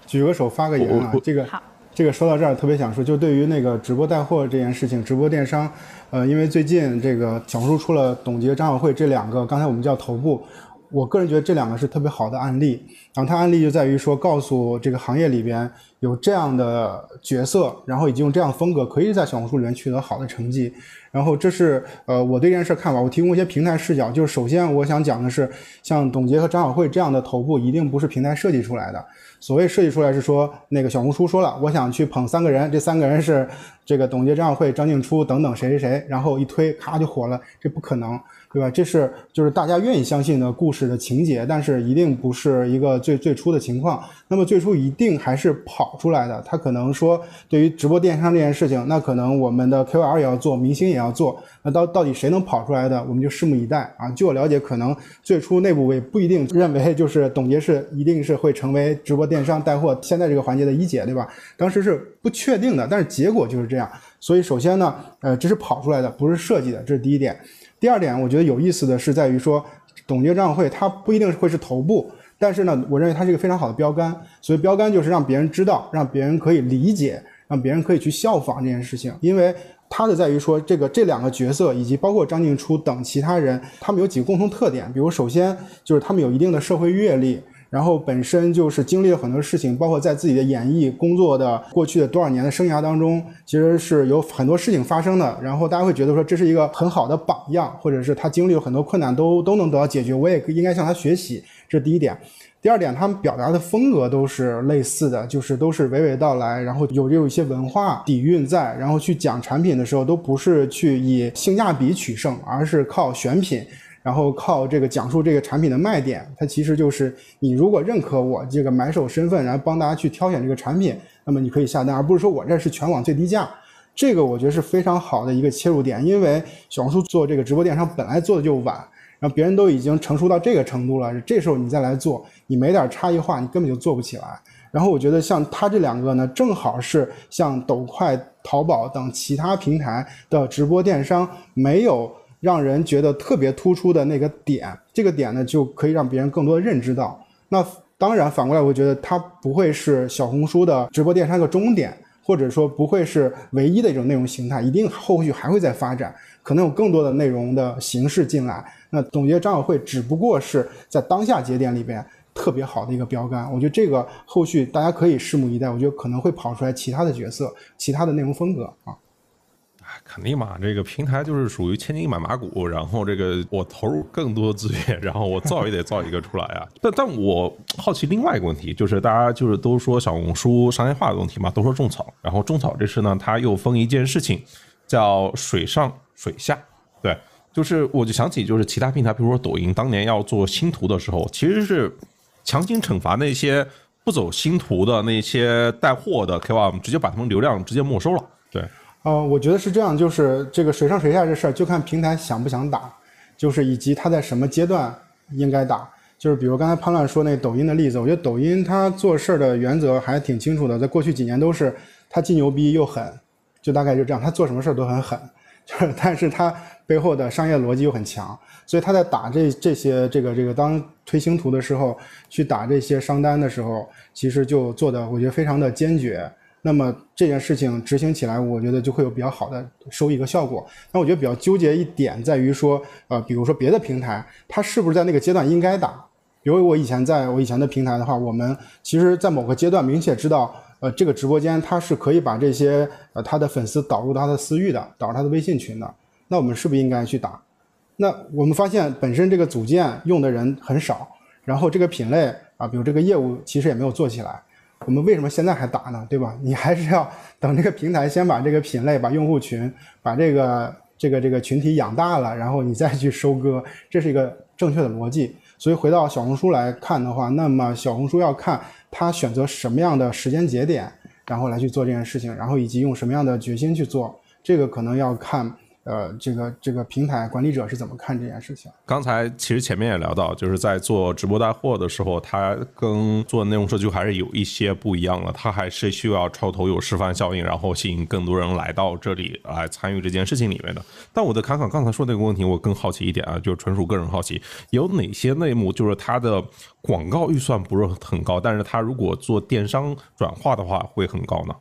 举个手发个言啊，这个好，这个说到这儿特别想说，就对于那个直播带货这件事情，直播电商，呃，因为最近这个小红书出了董洁、张小慧这两个，刚才我们叫头部，我个人觉得这两个是特别好的案例。然后它案例就在于说，告诉这个行业里边有这样的角色，然后以及用这样风格，可以在小红书里面取得好的成绩。然后这是呃我对这件事看法，我提供一些平台视角。就是首先我想讲的是，像董洁和张小慧这样的头部，一定不是平台设计出来的。所谓设计出来是说，那个小红书说了，我想去捧三个人，这三个人是这个董洁、张小慧、张静初等等谁谁谁，然后一推咔就火了，这不可能，对吧？这是就是大家愿意相信的故事的情节，但是一定不是一个最最初的情况。那么最初一定还是跑出来的。他可能说，对于直播电商这件事情，那可能我们的 KOL 也要做，明星也要做。那到到底谁能跑出来的，我们就拭目以待啊！据我了解，可能最初内部也不一定认为就是董洁是一定是会成为直播电商带货现在这个环节的一姐，对吧？当时是不确定的，但是结果就是这样。所以首先呢，呃，这是跑出来的，不是设计的，这是第一点。第二点，我觉得有意思的是在于说，董洁、张小慧，它不一定会是头部，但是呢，我认为它是一个非常好的标杆。所以标杆就是让别人知道，让别人可以理解，让别人可以去效仿这件事情，因为。它的在于说，这个这两个角色以及包括张静初等其他人，他们有几个共同特点。比如，首先就是他们有一定的社会阅历，然后本身就是经历了很多事情，包括在自己的演艺工作的过去的多少年的生涯当中，其实是有很多事情发生的。然后大家会觉得说，这是一个很好的榜样，或者是他经历了很多困难都都能得到解决，我也应该向他学习。这是第一点。第二点，他们表达的风格都是类似的，就是都是娓娓道来，然后有有一些文化底蕴在，然后去讲产品的时候，都不是去以性价比取胜，而是靠选品，然后靠这个讲述这个产品的卖点。它其实就是你如果认可我这个买手身份，然后帮大家去挑选这个产品，那么你可以下单，而不是说我这是全网最低价。这个我觉得是非常好的一个切入点，因为小红书做这个直播电商本来做的就晚。然后别人都已经成熟到这个程度了，这时候你再来做，你没点差异化，你根本就做不起来。然后我觉得像它这两个呢，正好是像抖快、淘宝等其他平台的直播电商没有让人觉得特别突出的那个点，这个点呢就可以让别人更多的认知到。那当然反过来，我觉得它不会是小红书的直播电商的终点，或者说不会是唯一的一种内容形态，一定后续还会再发展，可能有更多的内容的形式进来。那总结张小慧只不过是在当下节点里边。特别好的一个标杆，我觉得这个后续大家可以拭目以待。我觉得可能会跑出来其他的角色，其他的内容风格啊。肯定嘛，这个平台就是属于千金买马股，然后这个我投入更多资源，然后我造也得造一个出来啊。但但我好奇另外一个问题，就是大家就是都说小红书商业化的问题嘛，都说种草，然后种草这事呢，它又分一件事情叫水上水下，对，就是我就想起就是其他平台，比如说抖音当年要做星图的时候，其实是。强行惩罚那些不走星图的那些带货的 KOL，直接把他们流量直接没收了。对，呃，我觉得是这样，就是这个水上水下这事儿，就看平台想不想打，就是以及他在什么阶段应该打。就是比如刚才潘乱说那抖音的例子，我觉得抖音它做事儿的原则还挺清楚的，在过去几年都是它既牛逼又狠，就大概就这样，它做什么事儿都很狠，就是但是它背后的商业逻辑又很强。所以他在打这这些这个这个当推星图的时候，去打这些商单的时候，其实就做的我觉得非常的坚决。那么这件事情执行起来，我觉得就会有比较好的收益和效果。那我觉得比较纠结一点在于说，呃，比如说别的平台，它是不是在那个阶段应该打？比如我以前在我以前的平台的话，我们其实在某个阶段明确知道，呃，这个直播间它是可以把这些呃他的粉丝导入他的私域的，导入他的微信群的。那我们是不是应该去打？那我们发现本身这个组件用的人很少，然后这个品类啊，比如这个业务其实也没有做起来。我们为什么现在还打呢？对吧？你还是要等这个平台先把这个品类、把用户群、把这个这个这个群体养大了，然后你再去收割，这是一个正确的逻辑。所以回到小红书来看的话，那么小红书要看它选择什么样的时间节点，然后来去做这件事情，然后以及用什么样的决心去做，这个可能要看。呃，这个这个平台管理者是怎么看这件事情？刚才其实前面也聊到，就是在做直播带货的时候，它跟做内容社区还是有一些不一样的。它还是需要超头有示范效应，然后吸引更多人来到这里来参与这件事情里面的。但我的侃侃刚才说那个问题，我更好奇一点啊，就纯属个人好奇，有哪些内幕就是它的广告预算不是很高，但是它如果做电商转化的话会很高呢？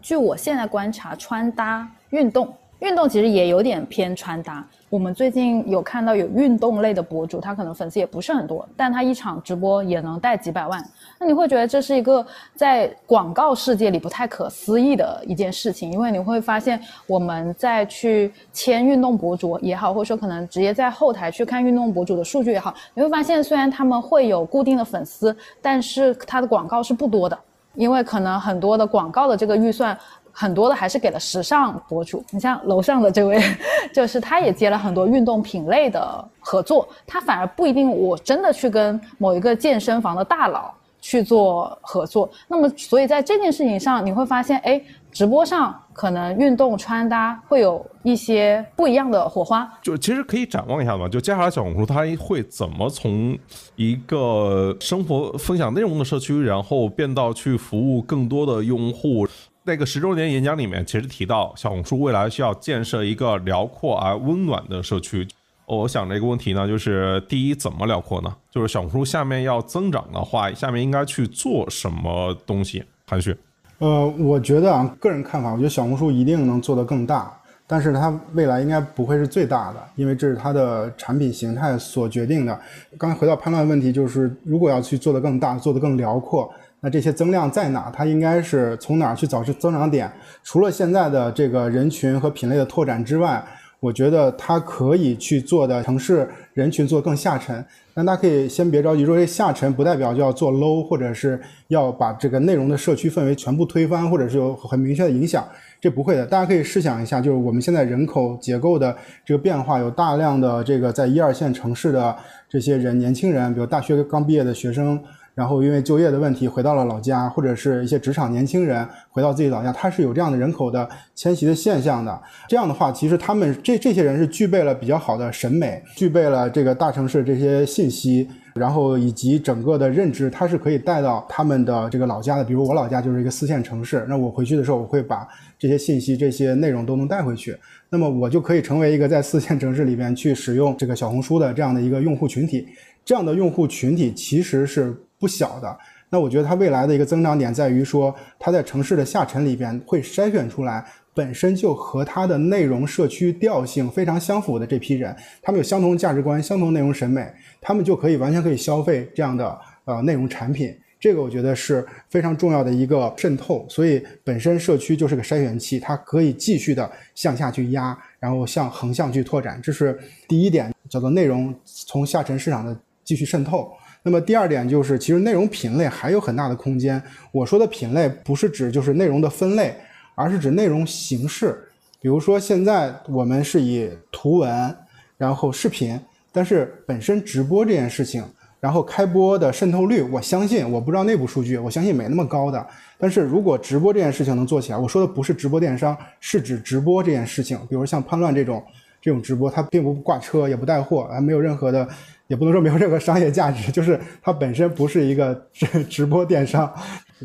据我现在观察，穿搭、运动。运动其实也有点偏穿搭。我们最近有看到有运动类的博主，他可能粉丝也不是很多，但他一场直播也能带几百万。那你会觉得这是一个在广告世界里不太可思议的一件事情，因为你会发现我们在去签运动博主也好，或者说可能直接在后台去看运动博主的数据也好，你会发现虽然他们会有固定的粉丝，但是他的广告是不多的，因为可能很多的广告的这个预算。很多的还是给了时尚博主，你像楼上的这位，就是他也接了很多运动品类的合作，他反而不一定我真的去跟某一个健身房的大佬去做合作。那么，所以在这件事情上，你会发现，哎，直播上可能运动穿搭会有一些不一样的火花。就其实可以展望一下嘛，就接下来小红书它会怎么从一个生活分享内容的社区，然后变到去服务更多的用户。那个十周年演讲里面，其实提到小红书未来需要建设一个辽阔而温暖的社区。我想这个问题呢，就是第一，怎么辽阔呢？就是小红书下面要增长的话，下面应该去做什么东西？韩旭，呃，我觉得啊，个人看法，我觉得小红书一定能做得更大，但是它未来应该不会是最大的，因为这是它的产品形态所决定的。刚才回到判断问题，就是如果要去做得更大，做得更辽阔。那这些增量在哪？它应该是从哪儿去找出增长点？除了现在的这个人群和品类的拓展之外，我觉得它可以去做的城市人群做更下沉。但大家可以先别着急，说这下沉不代表就要做 low，或者是要把这个内容的社区氛围全部推翻，或者是有很明确的影响，这不会的。大家可以试想一下，就是我们现在人口结构的这个变化，有大量的这个在一二线城市的这些人，年轻人，比如大学刚毕业的学生。然后因为就业的问题回到了老家，或者是一些职场年轻人回到自己老家，他是有这样的人口的迁徙的现象的。这样的话，其实他们这这些人是具备了比较好的审美，具备了这个大城市这些信息，然后以及整个的认知，它是可以带到他们的这个老家的。比如我老家就是一个四线城市，那我回去的时候，我会把这些信息、这些内容都能带回去，那么我就可以成为一个在四线城市里边去使用这个小红书的这样的一个用户群体。这样的用户群体其实是不小的。那我觉得它未来的一个增长点在于说，它在城市的下沉里边会筛选出来本身就和它的内容社区调性非常相符的这批人，他们有相同价值观、相同内容审美，他们就可以完全可以消费这样的呃内容产品。这个我觉得是非常重要的一个渗透。所以本身社区就是个筛选器，它可以继续的向下去压，然后向横向去拓展。这是第一点，叫做内容从下沉市场的。继续渗透。那么第二点就是，其实内容品类还有很大的空间。我说的品类不是指就是内容的分类，而是指内容形式。比如说现在我们是以图文，然后视频，但是本身直播这件事情，然后开播的渗透率，我相信我不知道内部数据，我相信没那么高的。但是如果直播这件事情能做起来，我说的不是直播电商，是指直播这件事情。比如像叛乱这种这种直播，它并不挂车，也不带货，还没有任何的。也不能说没有任何商业价值，就是它本身不是一个 直直播电商，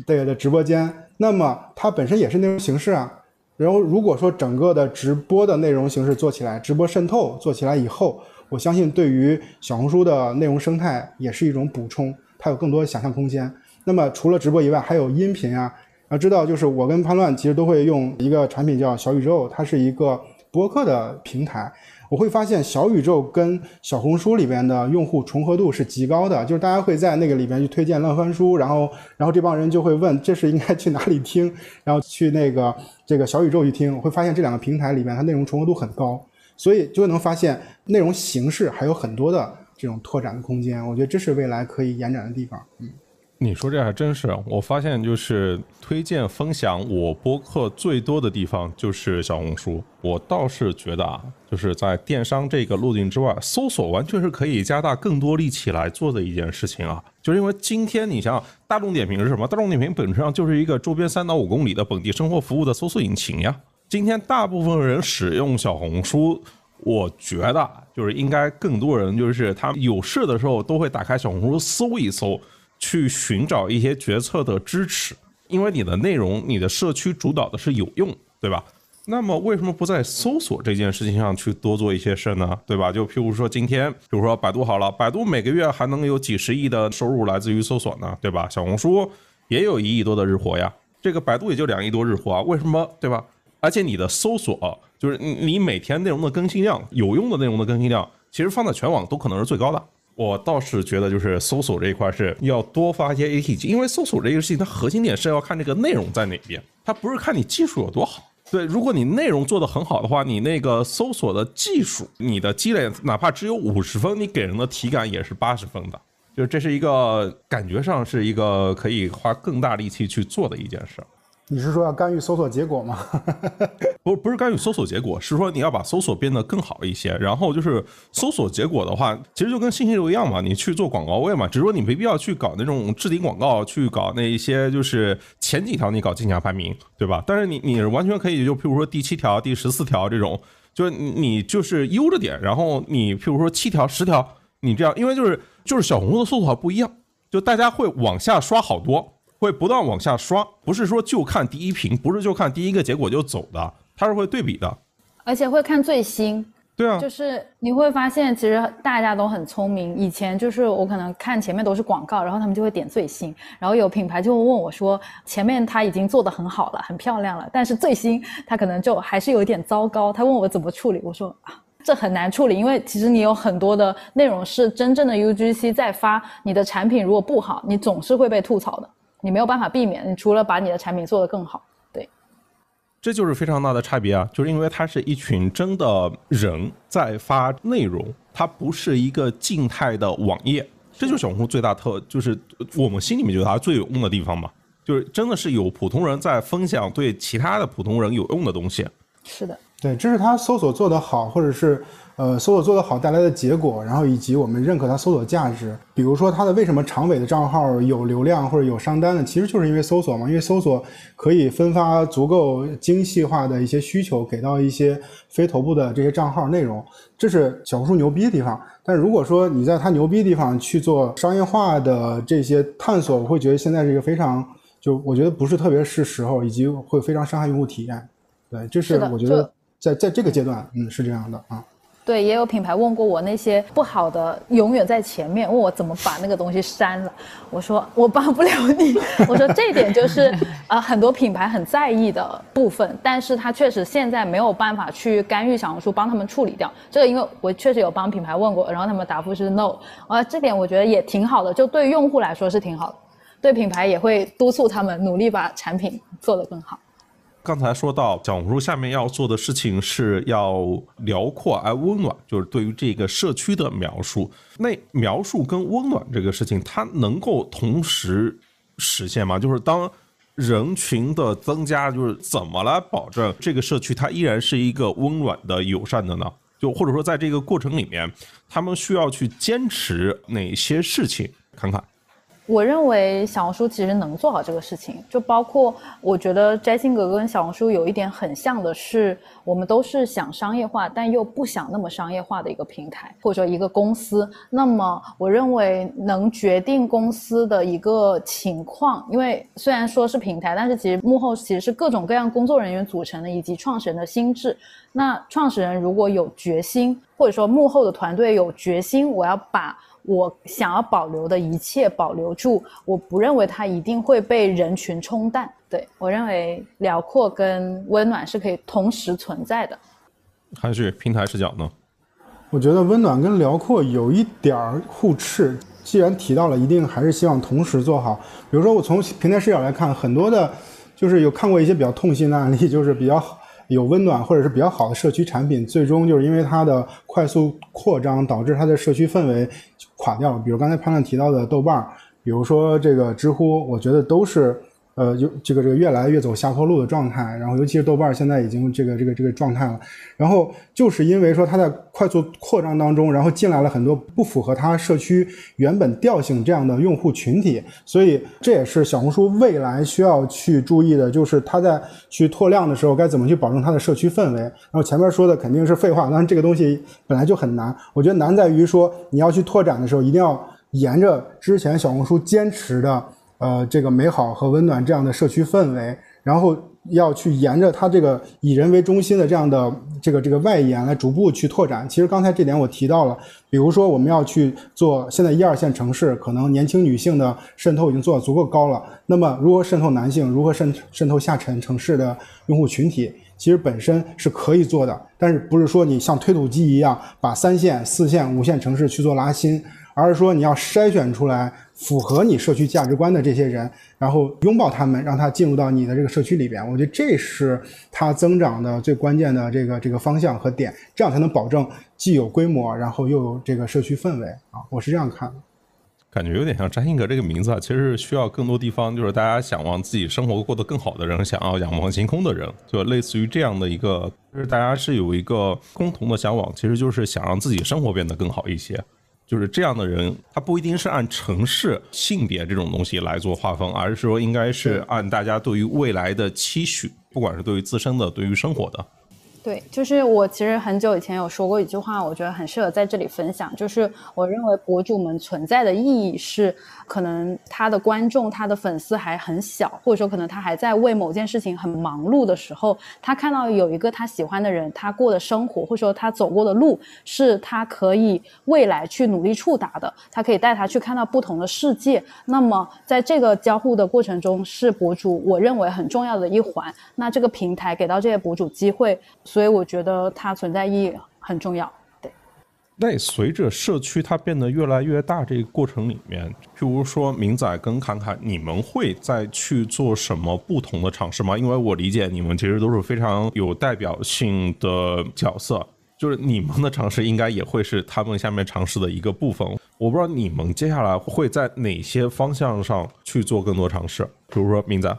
对的直播间，那么它本身也是内容形式啊。然后如果说整个的直播的内容形式做起来，直播渗透做起来以后，我相信对于小红书的内容生态也是一种补充，它有更多的想象空间。那么除了直播以外，还有音频啊。要知道，就是我跟潘乱其实都会用一个产品叫小宇宙，它是一个播客的平台。我会发现小宇宙跟小红书里边的用户重合度是极高的，就是大家会在那个里边去推荐乱翻书，然后然后这帮人就会问这是应该去哪里听，然后去那个这个小宇宙去听，我会发现这两个平台里边它内容重合度很高，所以就能发现内容形式还有很多的这种拓展的空间，我觉得这是未来可以延展的地方，嗯。你说这还真是，我发现就是推荐分享我播客最多的地方就是小红书。我倒是觉得啊，就是在电商这个路径之外，搜索完全是可以加大更多力气来做的一件事情啊。就是因为今天你想想大众点评是什么？大众点评本质上就是一个周边三到五公里的本地生活服务的搜索引擎呀。今天大部分人使用小红书，我觉得就是应该更多人就是他有事的时候都会打开小红书搜一搜。去寻找一些决策的支持，因为你的内容、你的社区主导的是有用，对吧？那么为什么不在搜索这件事情上去多做一些事呢？对吧？就譬如说今天，比如说百度好了，百度每个月还能有几十亿的收入来自于搜索呢，对吧？小红书也有一亿多的日活呀，这个百度也就两亿多日活啊，为什么？对吧？而且你的搜索就是你每天内容的更新量，有用的内容的更新量，其实放在全网都可能是最高的。我倒是觉得，就是搜索这一块是要多发一些 AT，因为搜索这个事情，它核心点是要看这个内容在哪边，它不是看你技术有多好。对，如果你内容做得很好的话，你那个搜索的技术，你的积累哪怕只有五十分，你给人的体感也是八十分的。就是这是一个感觉上是一个可以花更大力气去做的一件事儿。你是说要干预搜索结果吗？不，不是干预搜索结果，是说你要把搜索变得更好一些。然后就是搜索结果的话，其实就跟信息流一样嘛，你去做广告位嘛，只是说你没必要去搞那种置顶广告，去搞那一些就是前几条你搞竞价排名，对吧？但是你你完全可以就譬如说第七条、第十四条这种，就是你就是悠着点，然后你譬如说七条、十条，你这样，因为就是就是小红书的搜索不一样，就大家会往下刷好多。会不断往下刷，不是说就看第一屏，不是就看第一个结果就走的，它是会对比的，而且会看最新。对啊，就是你会发现，其实大家都很聪明。以前就是我可能看前面都是广告，然后他们就会点最新，然后有品牌就会问我说，前面他已经做得很好了，很漂亮了，但是最新他可能就还是有点糟糕。他问我怎么处理，我说啊，这很难处理，因为其实你有很多的内容是真正的 UGC 在发，你的产品如果不好，你总是会被吐槽的。你没有办法避免，你除了把你的产品做得更好，对，这就是非常大的差别啊！就是因为它是一群真的人在发内容，它不是一个静态的网页，这就是小红书最大特，就是我们心里面觉得它最有用的地方嘛，就是真的是有普通人在分享对其他的普通人有用的东西。是的，对，这是它搜索做得好，或者是呃搜索做得好带来的结果，然后以及我们认可它搜索价值。比如说它的为什么长尾的账号有流量或者有商单呢？其实就是因为搜索嘛，因为搜索可以分发足够精细化的一些需求给到一些非头部的这些账号内容，这是小红书牛逼的地方。但如果说你在它牛逼的地方去做商业化的这些探索，我会觉得现在是一个非常就我觉得不是特别是时候，以及会非常伤害用户体验。对，这是我觉得。在在这个阶段，嗯，是这样的啊。对，也有品牌问过我那些不好的永远在前面，问我怎么把那个东西删了。我说我帮不了你。我说这点就是啊，很多品牌很在意的部分，但是他确实现在没有办法去干预小红书帮他们处理掉这个，因为我确实有帮品牌问过，然后他们答复是 no。啊，这点我觉得也挺好的，就对用户来说是挺好的，对品牌也会督促他们努力把产品做得更好。刚才说到小红书下面要做的事情是要辽阔而温暖，就是对于这个社区的描述。那描述跟温暖这个事情，它能够同时实现吗？就是当人群的增加，就是怎么来保证这个社区它依然是一个温暖的、友善的呢？就或者说在这个过程里面，他们需要去坚持哪些事情？看看。我认为小红书其实能做好这个事情，就包括我觉得摘星阁跟小红书有一点很像的是，我们都是想商业化，但又不想那么商业化的一个平台或者说一个公司。那么我认为能决定公司的一个情况，因为虽然说是平台，但是其实幕后其实是各种各样工作人员组成的，以及创始人的心智。那创始人如果有决心，或者说幕后的团队有决心，我要把。我想要保留的一切保留住，我不认为它一定会被人群冲淡。对我认为辽阔跟温暖是可以同时存在的。还是平台视角呢？我觉得温暖跟辽阔有一点儿互斥。既然提到了，一定还是希望同时做好。比如说，我从平台视角来看，很多的，就是有看过一些比较痛心的案例，就是比较。有温暖或者是比较好的社区产品，最终就是因为它的快速扩张，导致它的社区氛围垮掉了。比如刚才潘乱提到的豆瓣，比如说这个知乎，我觉得都是。呃，就这个这个越来越走下坡路的状态，然后尤其是豆瓣现在已经这个这个这个状态了，然后就是因为说它在快速扩张当中，然后进来了很多不符合它社区原本调性这样的用户群体，所以这也是小红书未来需要去注意的，就是它在去拓量的时候该怎么去保证它的社区氛围。然后前面说的肯定是废话，但是这个东西本来就很难，我觉得难在于说你要去拓展的时候，一定要沿着之前小红书坚持的。呃，这个美好和温暖这样的社区氛围，然后要去沿着它这个以人为中心的这样的这个这个外延来逐步去拓展。其实刚才这点我提到了，比如说我们要去做现在一二线城市，可能年轻女性的渗透已经做得足够高了。那么如何渗透男性，如何渗渗透下沉城市的用户群体，其实本身是可以做的，但是不是说你像推土机一样把三线、四线、五线城市去做拉新，而是说你要筛选出来。符合你社区价值观的这些人，然后拥抱他们，让他进入到你的这个社区里边，我觉得这是它增长的最关键的这个这个方向和点，这样才能保证既有规模，然后又有这个社区氛围啊，我是这样看的。感觉有点像摘星阁这个名字啊，其实需要更多地方，就是大家想往自己生活过得更好的人，想要仰望星空的人，就类似于这样的一个，就是大家是有一个共同的向往，其实就是想让自己生活变得更好一些。就是这样的人，他不一定是按城市、性别这种东西来做划分，而是说应该是按大家对于未来的期许，不管是对于自身的、对于生活的。对，就是我其实很久以前有说过一句话，我觉得很适合在这里分享。就是我认为博主们存在的意义是，可能他的观众、他的粉丝还很小，或者说可能他还在为某件事情很忙碌的时候，他看到有一个他喜欢的人，他过的生活，或者说他走过的路，是他可以未来去努力触达的，他可以带他去看到不同的世界。那么在这个交互的过程中，是博主我认为很重要的一环。那这个平台给到这些博主机会。所以我觉得它存在意义很重要。对，那随着社区它变得越来越大，这个过程里面，譬如说明仔跟侃侃，你们会再去做什么不同的尝试吗？因为我理解你们其实都是非常有代表性的角色，就是你们的尝试应该也会是他们下面尝试的一个部分。我不知道你们接下来会在哪些方向上去做更多尝试，比如说明仔。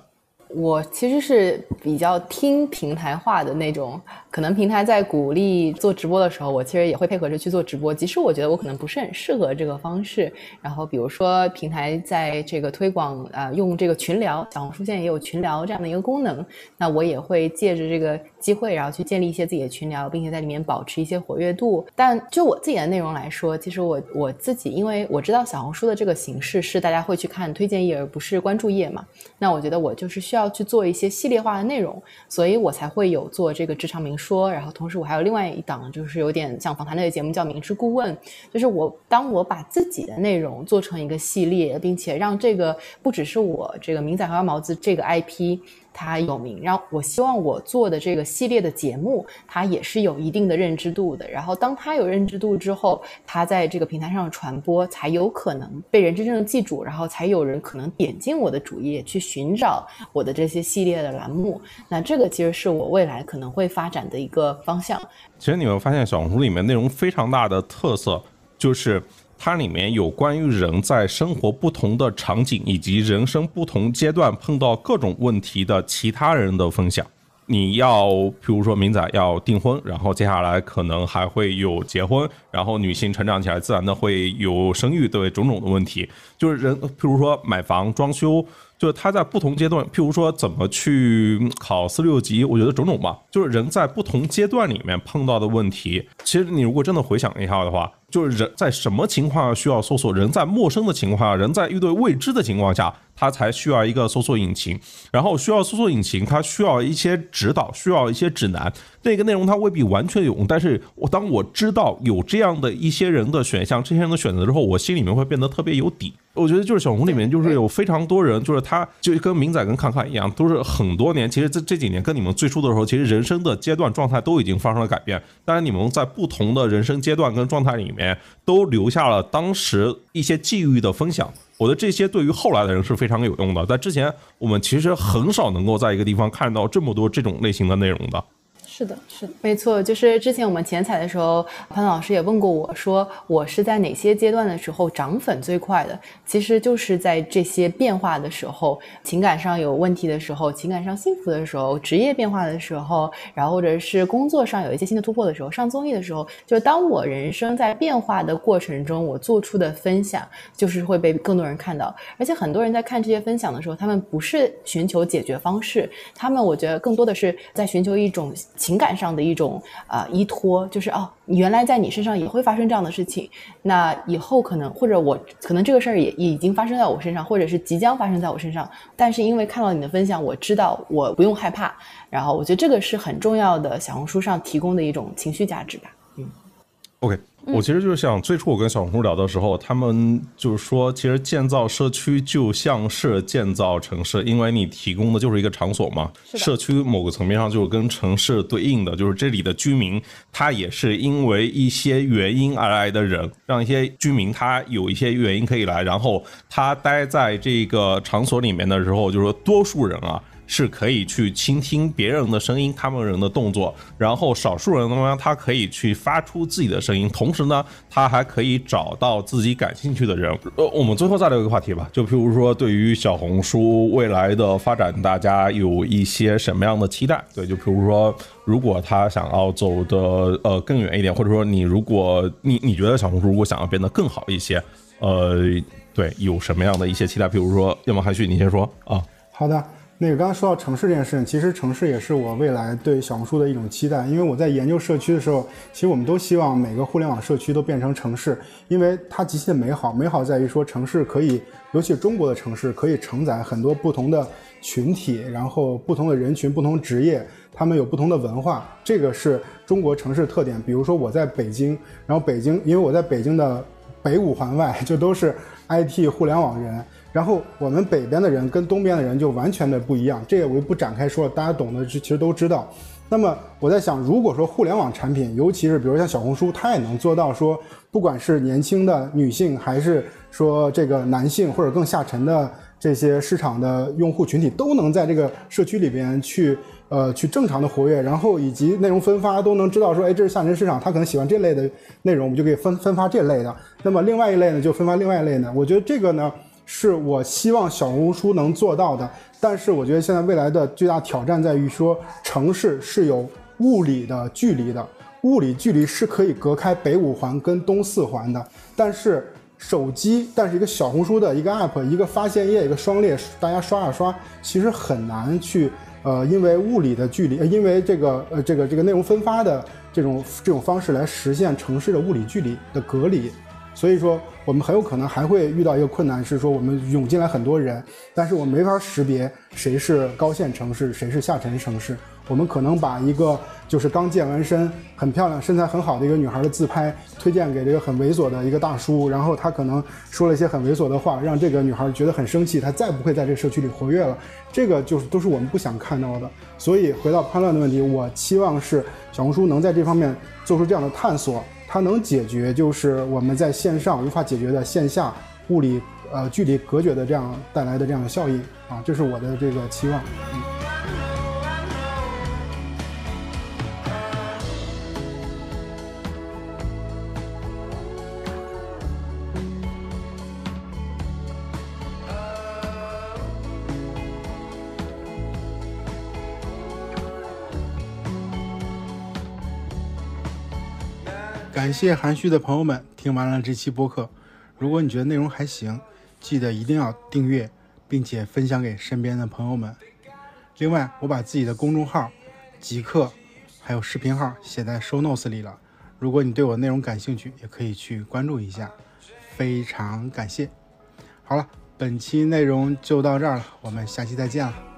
我其实是比较听平台话的那种，可能平台在鼓励做直播的时候，我其实也会配合着去做直播。即使我觉得我可能不是很适合这个方式，然后比如说平台在这个推广啊，用这个群聊，小红书现在也有群聊这样的一个功能，那我也会借着这个机会，然后去建立一些自己的群聊，并且在里面保持一些活跃度。但就我自己的内容来说，其实我我自己，因为我知道小红书的这个形式是大家会去看推荐页，而不是关注页嘛，那我觉得我就是需要。要去做一些系列化的内容，所以我才会有做这个职场明说。然后同时我还有另外一档，就是有点像访谈类的节目，叫明知顾问。就是我当我把自己的内容做成一个系列，并且让这个不只是我这个明仔和毛子这个 IP。他有名，然后我希望我做的这个系列的节目，它也是有一定的认知度的。然后当他有认知度之后，他在这个平台上传播，才有可能被人真正的记住，然后才有人可能点进我的主页去寻找我的这些系列的栏目。那这个其实是我未来可能会发展的一个方向。其实你会发现，小红书里面内容非常大的特色就是。它里面有关于人在生活不同的场景以及人生不同阶段碰到各种问题的其他人的分享。你要，比如说明仔要订婚，然后接下来可能还会有结婚，然后女性成长起来自然的会有生育，对种种的问题，就是人，譬如说买房装修，就是他在不同阶段，譬如说怎么去考四六级，我觉得种种吧，就是人在不同阶段里面碰到的问题，其实你如果真的回想一下的话。就是人在什么情况下需要搜索？人在陌生的情况下，人在遇对未知的情况下，他才需要一个搜索引擎。然后需要搜索引擎，它需要一些指导，需要一些指南。那个内容它未必完全有用，但是我当我知道有这样的一些人的选项，这些人的选择之后，我心里面会变得特别有底。我觉得就是小红里面就是有非常多人，就是他就跟明仔跟侃侃一样，都是很多年。其实这这几年跟你们最初的时候，其实人生的阶段状态都已经发生了改变。当然，你们在不同的人生阶段跟状态里面，都留下了当时一些际遇的分享。我的这些对于后来的人是非常有用的。在之前，我们其实很少能够在一个地方看到这么多这种类型的内容的。是的，是的，没错。就是之前我们前采的时候，潘老师也问过我说，我是在哪些阶段的时候涨粉最快的？其实就是在这些变化的时候，情感上有问题的时候，情感上幸福的时候，职业变化的时候，然后或者是工作上有一些新的突破的时候，上综艺的时候，就当我人生在变化的过程中，我做出的分享就是会被更多人看到。而且很多人在看这些分享的时候，他们不是寻求解决方式，他们我觉得更多的是在寻求一种。情感上的一种啊依托，就是哦，原来在你身上也会发生这样的事情，那以后可能或者我可能这个事儿也也已经发生在我身上，或者是即将发生在我身上，但是因为看到你的分享，我知道我不用害怕，然后我觉得这个是很重要的，小红书上提供的一种情绪价值吧。嗯，OK。我其实就是想，最初我跟小红书聊的时候，他们就是说，其实建造社区就像是建造城市，因为你提供的就是一个场所嘛。社区某个层面上就是跟城市对应的，就是这里的居民，他也是因为一些原因而来的人，让一些居民他有一些原因可以来，然后他待在这个场所里面的时候，就是说多数人啊。是可以去倾听别人的声音，他们人的动作，然后少数人呢，他可以去发出自己的声音，同时呢，他还可以找到自己感兴趣的人。呃，我们最后再聊一个话题吧，就譬如说，对于小红书未来的发展，大家有一些什么样的期待？对，就譬如说，如果他想要走的呃更远一点，或者说你如果你你觉得小红书如果想要变得更好一些，呃，对，有什么样的一些期待？比如说，要么韩旭，你先说啊。好的。那个刚刚说到城市这件事情，其实城市也是我未来对小红书的一种期待。因为我在研究社区的时候，其实我们都希望每个互联网社区都变成城市，因为它极其的美好。美好在于说城市可以，尤其中国的城市可以承载很多不同的群体，然后不同的人群、不同职业，他们有不同的文化，这个是中国城市特点。比如说我在北京，然后北京，因为我在北京的北五环外，就都是 IT 互联网人。然后我们北边的人跟东边的人就完全的不一样，这个我就不展开说了，大家懂的其实都知道。那么我在想，如果说互联网产品，尤其是比如像小红书，它也能做到说，不管是年轻的女性，还是说这个男性或者更下沉的这些市场的用户群体，都能在这个社区里边去呃去正常的活跃，然后以及内容分发都能知道说，哎，这是下沉市场，他可能喜欢这类的内容，我们就可以分分发这类的。那么另外一类呢，就分发另外一类呢。我觉得这个呢。是我希望小红书能做到的。但是我觉得现在未来的最大挑战在于说，城市是有物理的距离的，物理距离是可以隔开北五环跟东四环的。但是手机，但是一个小红书的一个 app，一个发现页，一个双列，大家刷啊刷，其实很难去呃，因为物理的距离，呃，因为这个呃这个这个内容分发的这种这种方式来实现城市的物理距离的隔离。所以说，我们很有可能还会遇到一个困难，是说我们涌进来很多人，但是我们没法识别谁是高线城市，谁是下沉城市。我们可能把一个就是刚健完身、很漂亮、身材很好的一个女孩的自拍推荐给这个很猥琐的一个大叔，然后他可能说了一些很猥琐的话，让这个女孩觉得很生气，她再不会在这个社区里活跃了。这个就是都是我们不想看到的。所以回到潘乱的问题，我期望是小红书能在这方面做出这样的探索。它能解决就是我们在线上无法解决的线下物理呃距离隔绝的这样带来的这样的效应啊，这是我的这个期望。感谢含蓄的朋友们听完了这期播客。如果你觉得内容还行，记得一定要订阅，并且分享给身边的朋友们。另外，我把自己的公众号、极客还有视频号写在 show notes 里了。如果你对我内容感兴趣，也可以去关注一下。非常感谢。好了，本期内容就到这儿了，我们下期再见了。